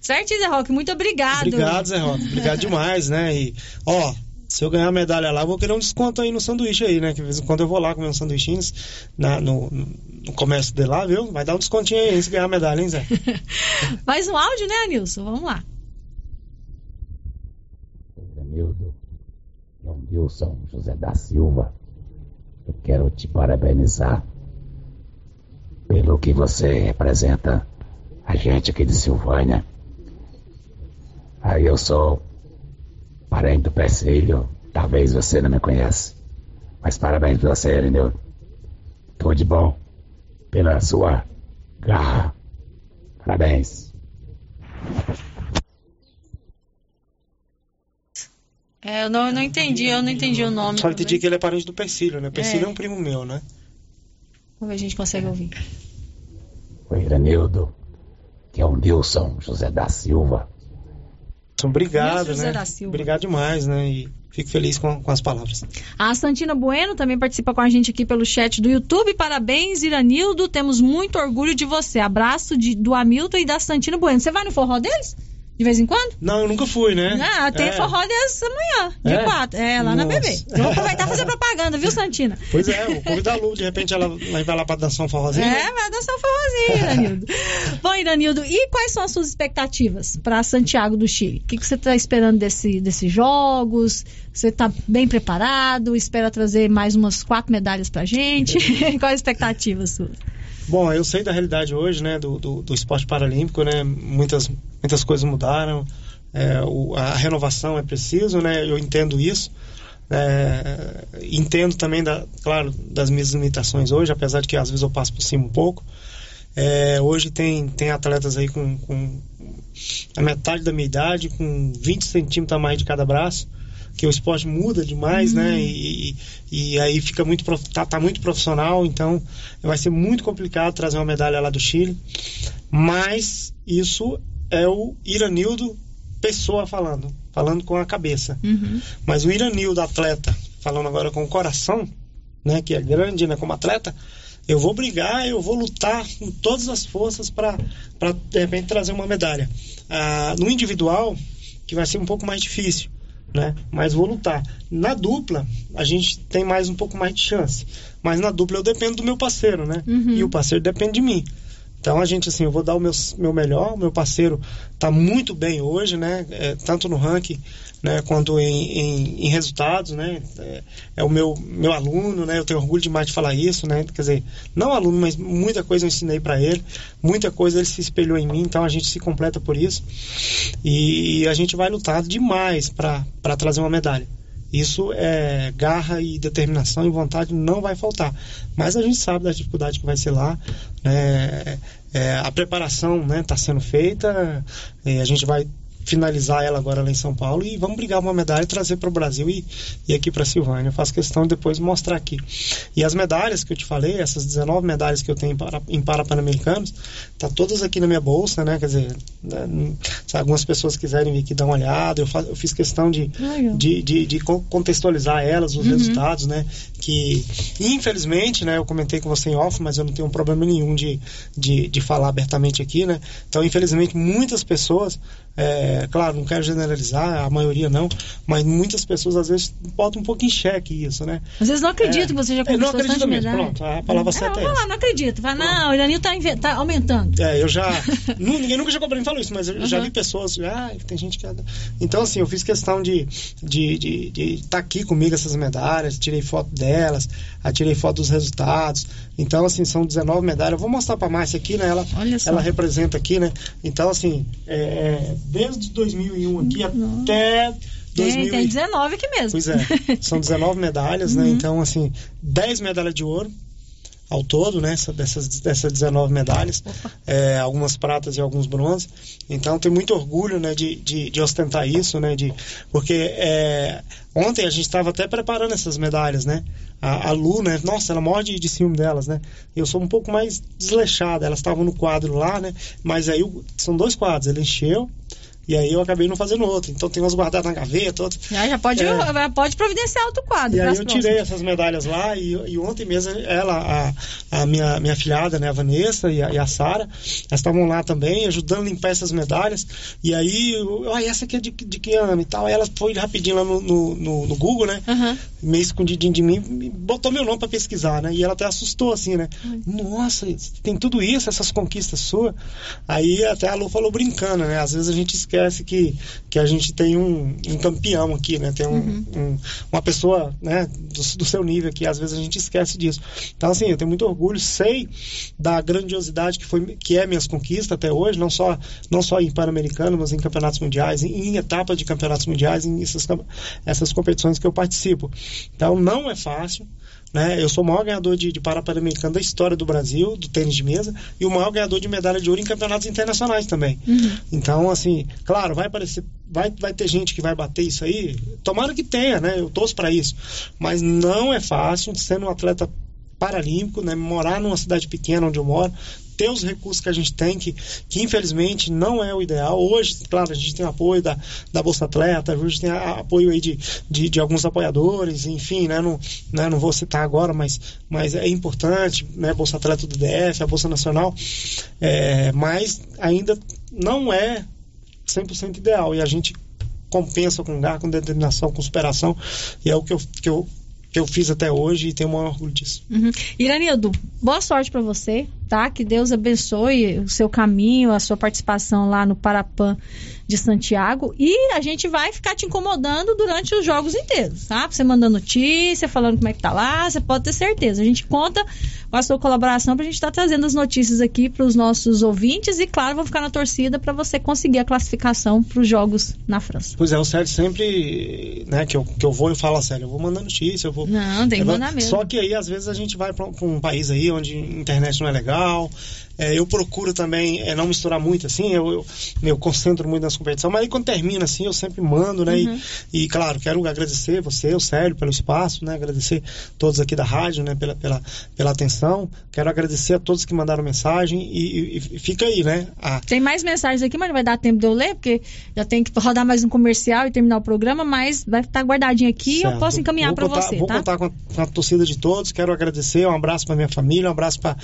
Certinho, Zé Roque, muito obrigado. Obrigado, Zé Roque. Obrigado demais, né? E, ó, se eu ganhar a medalha lá, eu vou querer um desconto aí no sanduíche aí, né? Que de vez em quando eu vou lá comer uns sanduichinhos na, no, no comércio de lá, viu? Vai dar um descontinho aí se ganhar a medalha, hein, Zé? Mais um áudio, né, Anilson? Vamos lá. Iranildo, é o Nilson José da Silva. Eu quero te parabenizar pelo que você representa a gente aqui de Silvânia. Aí eu sou parente do Percílio, talvez você não me conheça. Mas parabéns pra você, Iranildo. Tudo de bom pela sua garra. Parabéns. É, eu não, eu não entendi, eu não entendi o nome. Só entendi que ele é parente do Persílio, né? Persílio é. É. um primo meu, né? Vamos ver se a gente consegue ouvir. O Iranildo, que é o Nilson José da Silva. Obrigado, José né? Obrigado demais, né? E fico feliz com, com as palavras. A Santina Bueno também participa com a gente aqui pelo chat do YouTube. Parabéns, Iranildo. Temos muito orgulho de você. Abraço de- do Hamilton e da Santina Bueno. Você vai no forró deles? De vez em quando? Não, eu nunca fui, né? Ah, tem É. forró dessa manhã, dia É? 4. É, lá na Nossa. BB. Eu vou aproveitar e fazer propaganda, viu, Santina? Pois é, o convite da Lu, de repente ela vai vai lá pra dançar um forrozinho. né? É, vai dançar um forrozinho, Iranildo. Bom, Iranildo, e quais são as suas expectativas para Santiago do Chile? O que, que você está esperando desse, desses jogos? Você está bem preparado? Espera trazer mais umas quatro medalhas pra gente? Qual a expectativa sua? Bom, eu sei da realidade hoje, né, do, do, do esporte paralímpico, né, muitas, muitas coisas mudaram, é, o- a renovação é preciso, né, eu entendo isso, é, entendo também, da, claro, das minhas limitações hoje, apesar de que às vezes eu passo por cima um pouco, É, hoje tem, tem atletas aí com, com a metade da minha idade, com 20 centímetros a mais de cada braço, que o esporte muda demais, né? E, e, e aí fica muito tá, tá muito profissional, então vai ser muito complicado trazer uma medalha lá do Chile. Mas isso é o Iranildo pessoa falando, falando com a cabeça. Mas o Iranildo atleta, falando agora com o coração, né, que é grande, né, como atleta, eu vou brigar, eu vou lutar com todas as forças para de repente trazer uma medalha. Ah, no individual, que vai ser um pouco mais difícil, né? Mas vou lutar. Na dupla, a gente tem mais um pouco mais de chance. Mas na dupla eu dependo do meu parceiro, né? E o parceiro depende de mim. Então a gente assim, eu vou dar o meu, meu melhor. O meu parceiro está muito bem hoje, né? É, tanto no ranking, né? Quanto em, em, em resultados, né? É, é o meu meu aluno, né? Eu tenho orgulho demais de falar isso, né? Quer dizer, não aluno, mas muita coisa eu ensinei para ele, muita coisa ele se espelhou em mim. Então a gente se completa por isso e a gente vai lutar demais para trazer uma medalha. Isso é garra e determinação e vontade não vai faltar. Mas a gente sabe da dificuldade que vai ser lá. né? É, a preparação está sendo feita. é, a gente vai finalizar ela agora lá em São Paulo e vamos brigar uma medalha e trazer para o Brasil e, e aqui para Silvânia. Eu faço questão de depois mostrar aqui. E as medalhas que eu te falei, essas 19 medalhas que eu tenho em, para, em Parapan-Americanos, tá todas aqui na minha bolsa, né? Quer dizer, né, se algumas pessoas quiserem vir aqui dar uma olhada, eu, fa- eu fiz questão de, de, de, de con- contextualizar elas, os Uhum. resultados, né? Que infelizmente, né? Eu comentei com você em off, mas eu não tenho problema nenhum de, de, de falar abertamente aqui, né? Então, infelizmente, muitas pessoas, é, claro, não quero generalizar, a maioria não, mas muitas pessoas às vezes botam um pouco em xeque isso, né? Às vezes não acredito É. que você já É, não conquistou acredito tanta mesmo, medalha. pronto, a palavra certa é essa. não acredito. Vai, não, o Iranil tá, tá aumentando. É, eu já. ninguém nunca chegou pra mim e falou isso, mas eu já Uhum. vi pessoas. Ah, tem gente que. Então, assim, eu fiz questão de estar de, de, de tá aqui comigo essas medalhas, tirei foto delas, tirei foto dos resultados. Então, assim, são 19 medalhas. Eu vou mostrar pra Márcia aqui, né? Ela, só. ela representa aqui, né? Então, assim, é, é, desde 2001 aqui até. Tem, 2000 tem e- 19 aqui mesmo. Pois é, são 19 medalhas, né? Uhum. Então, assim, 10 medalhas de ouro ao todo, né? Essa- Dessas, dessas 19 medalhas, é, algumas pratas e alguns bronzes. Então, tenho muito orgulho, né, de, de, de ostentar isso, né? De, porque é, ontem a gente estava até preparando essas medalhas, né? A, a Lu, né? Nossa, ela morre de, de ciúme delas, né? Eu sou um pouco mais desleixada. Elas estavam no quadro lá, né? Mas aí são dois quadros. Ele encheu. E aí eu acabei não fazendo outro. Então tem umas guardadas na gaveta, outras. Já, já pode, É. já pode providenciar outro quadro. E aí eu próximas. tirei essas medalhas lá e, e ontem mesmo ela, a, a minha, minha filhada, né, a Vanessa e a, e a Sara, elas estavam lá também ajudando a limpar essas medalhas. E aí, eu, ah, essa aqui é de, de que ano e tal. Aí ela foi rapidinho lá no, no, no- no Google, né? Meio escondidinho de mim, botou meu nome pra pesquisar, né? E ela até assustou assim, né? Nossa, tem tudo isso, essas conquistas suas. Aí até a Lu falou brincando, né? Às vezes a gente esquece que, que a gente tem um, um campeão aqui, né? Tem um, um- uma pessoa, né? Do, do seu nível aqui, às vezes a gente esquece disso. Então, assim, eu tenho muito orgulho, sei da grandiosidade que, foi, que é minhas conquistas até hoje, não só, não só em Pan-Americano, mas em campeonatos mundiais, em, em etapas de campeonatos mundiais, em essas, essas competições que eu participo. Então, não é fácil. Né? Eu sou o maior ganhador de, de Parapanamericano da história do Brasil, do tênis de mesa, e o maior ganhador de medalha de ouro em campeonatos internacionais também. Então, assim, claro, vai aparecer, vai, vai ter gente que vai bater isso aí. Tomara que tenha, né? Eu torço para isso. Mas não é fácil, sendo um atleta paralímpico, né? Morar numa cidade pequena onde eu moro, ter os recursos que a gente tem, que, que infelizmente não é o ideal. Hoje, claro, a gente tem apoio da, da Bolsa Atleta, hoje tem a, apoio aí de, de, de, alguns apoiadores, enfim, né? Não, né? não vou citar agora, mas, mas é importante, né? Bolsa Atleta do DF, a Bolsa Nacional, é, mas ainda não é 100% ideal e a gente compensa com garra, com determinação, com superação e é o que eu, que eu que eu fiz até hoje e tenho um orgulho disso. Uhum. Iranildo, boa sorte para você, tá? Que Deus abençoe o seu caminho, a sua participação lá no Parapan de Santiago e a gente vai ficar te incomodando durante os jogos inteiros, tá? Você mandando notícia, falando como é que tá lá, você pode ter certeza. A gente conta com a sua colaboração pra gente estar tá trazendo as notícias aqui para os nossos ouvintes e, claro, vou ficar na torcida para você conseguir a classificação para os jogos na França. Pois é, o Sérgio sempre, né, que eu, que eu vou e falo, sério, eu vou mandar notícia, eu vou... Não, tem que mandar mesmo. Só que aí, às vezes, a gente vai para um país aí onde a internet não é legal, now é, eu procuro também é, não misturar muito, assim, eu, eu, eu, concentro muito nas competições, mas aí quando termina, assim, eu sempre mando, né? Uhum. E, e, claro, quero agradecer você, o Célio, pelo espaço, né? Agradecer todos aqui da rádio, né? Pela, pela, pela atenção. Quero agradecer a todos que mandaram mensagem e, e, e fica aí, né? A... Tem mais mensagens aqui, mas não vai dar tempo de eu ler, porque já tem que rodar mais um comercial e terminar o programa, mas vai estar guardadinho aqui e eu posso encaminhar para você, vou tá? Vou contar com a, com a, torcida de todos, quero agradecer, um abraço para minha família, um abraço para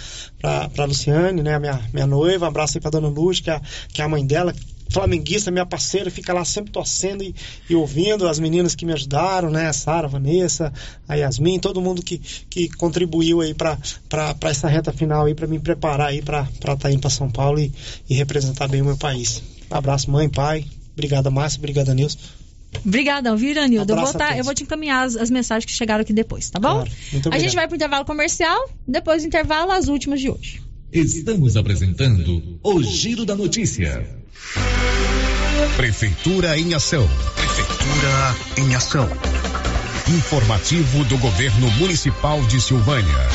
a Luciane, né? A minha, minha noiva, um abraço aí pra Dona Luz, que é, que é a mãe dela, flamenguista, minha parceira, fica lá sempre torcendo e, e ouvindo as meninas que me ajudaram, né? A Sara, a Vanessa, a Yasmin, todo mundo que, que contribuiu aí para essa reta final aí, para me preparar aí para estar tá indo para São Paulo e, e representar bem o meu país. Um abraço, mãe, pai. Obrigada, Márcia. Obrigada, Nilson. Obrigadão, Viranildo. Eu vou, tá, eu vou te encaminhar as, as, mensagens que chegaram aqui depois, tá bom? Claro. A gente vai pro intervalo comercial, depois do intervalo, as últimas de hoje. Estamos apresentando o Giro da Notícia. Prefeitura em Ação. Prefeitura em Ação. Informativo do Governo Municipal de Silvânia.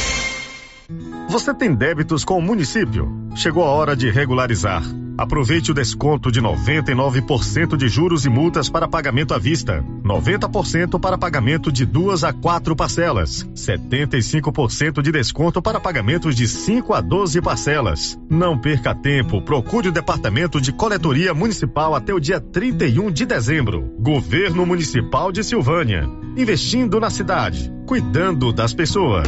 Você tem débitos com o município? Chegou a hora de regularizar. Aproveite o desconto de 99% de juros e multas para pagamento à vista, 90% para pagamento de duas a quatro parcelas, 75% de desconto para pagamentos de 5 a 12 parcelas. Não perca tempo, procure o Departamento de Coletoria Municipal até o dia 31 de dezembro. Governo Municipal de Silvânia. Investindo na cidade, cuidando das pessoas.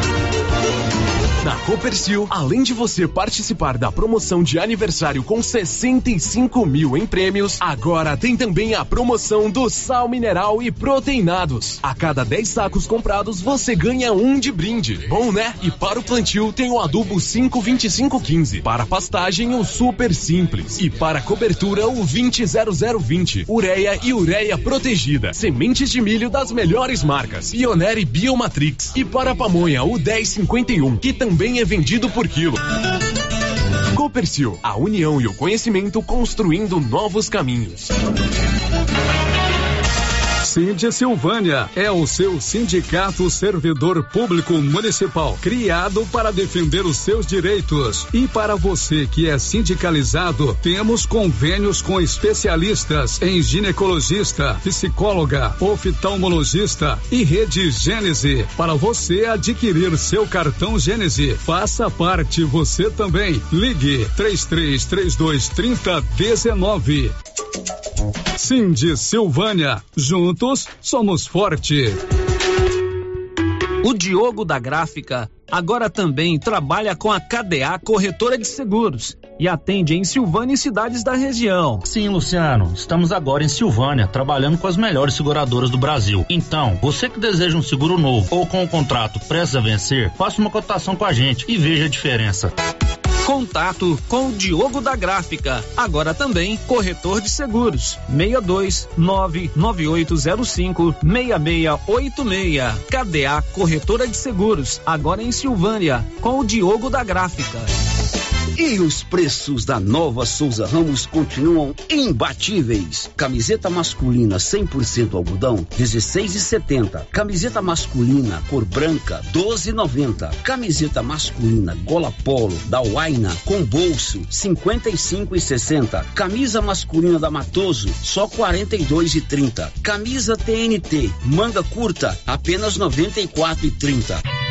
Na Copercil, além de você participar da promoção de aniversário com 65 mil em prêmios, agora tem também a promoção do sal mineral e proteinados. A cada 10 sacos comprados, você ganha um de brinde. Bom, né? E para o plantio tem o adubo 52515. Para pastagem, o super simples. E para cobertura, o 200020. Ureia e ureia protegida. Sementes de milho das melhores marcas. Pioneer e Biomatrix. E para pamonha, o 1051, que também também é vendido por quilo. Copercil, a união e o conhecimento construindo novos caminhos. Cindy Silvânia é o seu sindicato servidor público municipal, criado para defender os seus direitos. E para você que é sindicalizado, temos convênios com especialistas em ginecologista, psicóloga, oftalmologista e rede Gênese. Para você adquirir seu cartão Gênese, faça parte você também. Ligue 3332 3019. Cindy Silvânia, juntos somos forte. O Diogo da Gráfica agora também trabalha com a KDA Corretora de Seguros e atende em Silvânia e cidades da região. Sim, Luciano, estamos agora em Silvânia, trabalhando com as melhores seguradoras do Brasil. Então, você que deseja um seguro novo ou com o um contrato prestes a vencer, faça uma cotação com a gente e veja a diferença. Contato com o Diogo da Gráfica, agora também corretor de seguros. 62 99805 6686. KDA Corretora de Seguros, agora em Silvânia, com o Diogo da Gráfica. E os preços da nova Souza Ramos continuam imbatíveis. Camiseta masculina 100% algodão, 16,70. Camiseta masculina cor branca, 12,90. Camiseta masculina gola polo da Waina com bolso, 55,60. Camisa masculina da Matoso, só 42,30. Camisa TNT manga curta, apenas 94,30.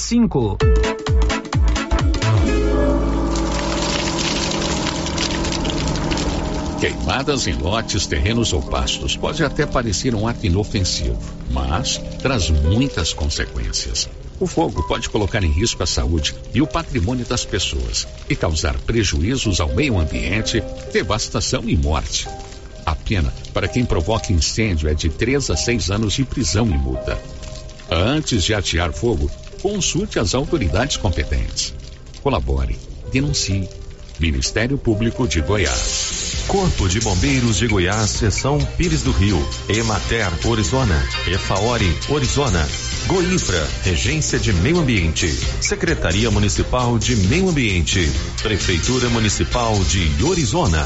Queimadas em lotes, terrenos ou pastos pode até parecer um ato inofensivo, mas traz muitas consequências. O fogo pode colocar em risco a saúde e o patrimônio das pessoas e causar prejuízos ao meio ambiente, devastação e morte. A pena para quem provoca incêndio é de 3 a 6 anos de prisão e multa. Antes de atear fogo, consulte as autoridades competentes. Colabore, denuncie. Ministério Público de Goiás. Corpo de Bombeiros de Goiás, Seção Pires do Rio, Emater, Orizona, Efaori, Orizona, Goinfra, Regência de Meio Ambiente, Secretaria Municipal de Meio Ambiente, Prefeitura Municipal de Orizona.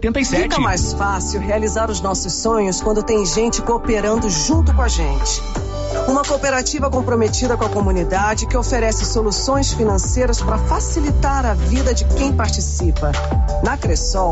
5787. Fica mais fácil realizar os nossos sonhos quando tem gente cooperando junto com a gente. Uma cooperativa comprometida com a comunidade que oferece soluções financeiras para facilitar a vida de quem participa. Na Cressol,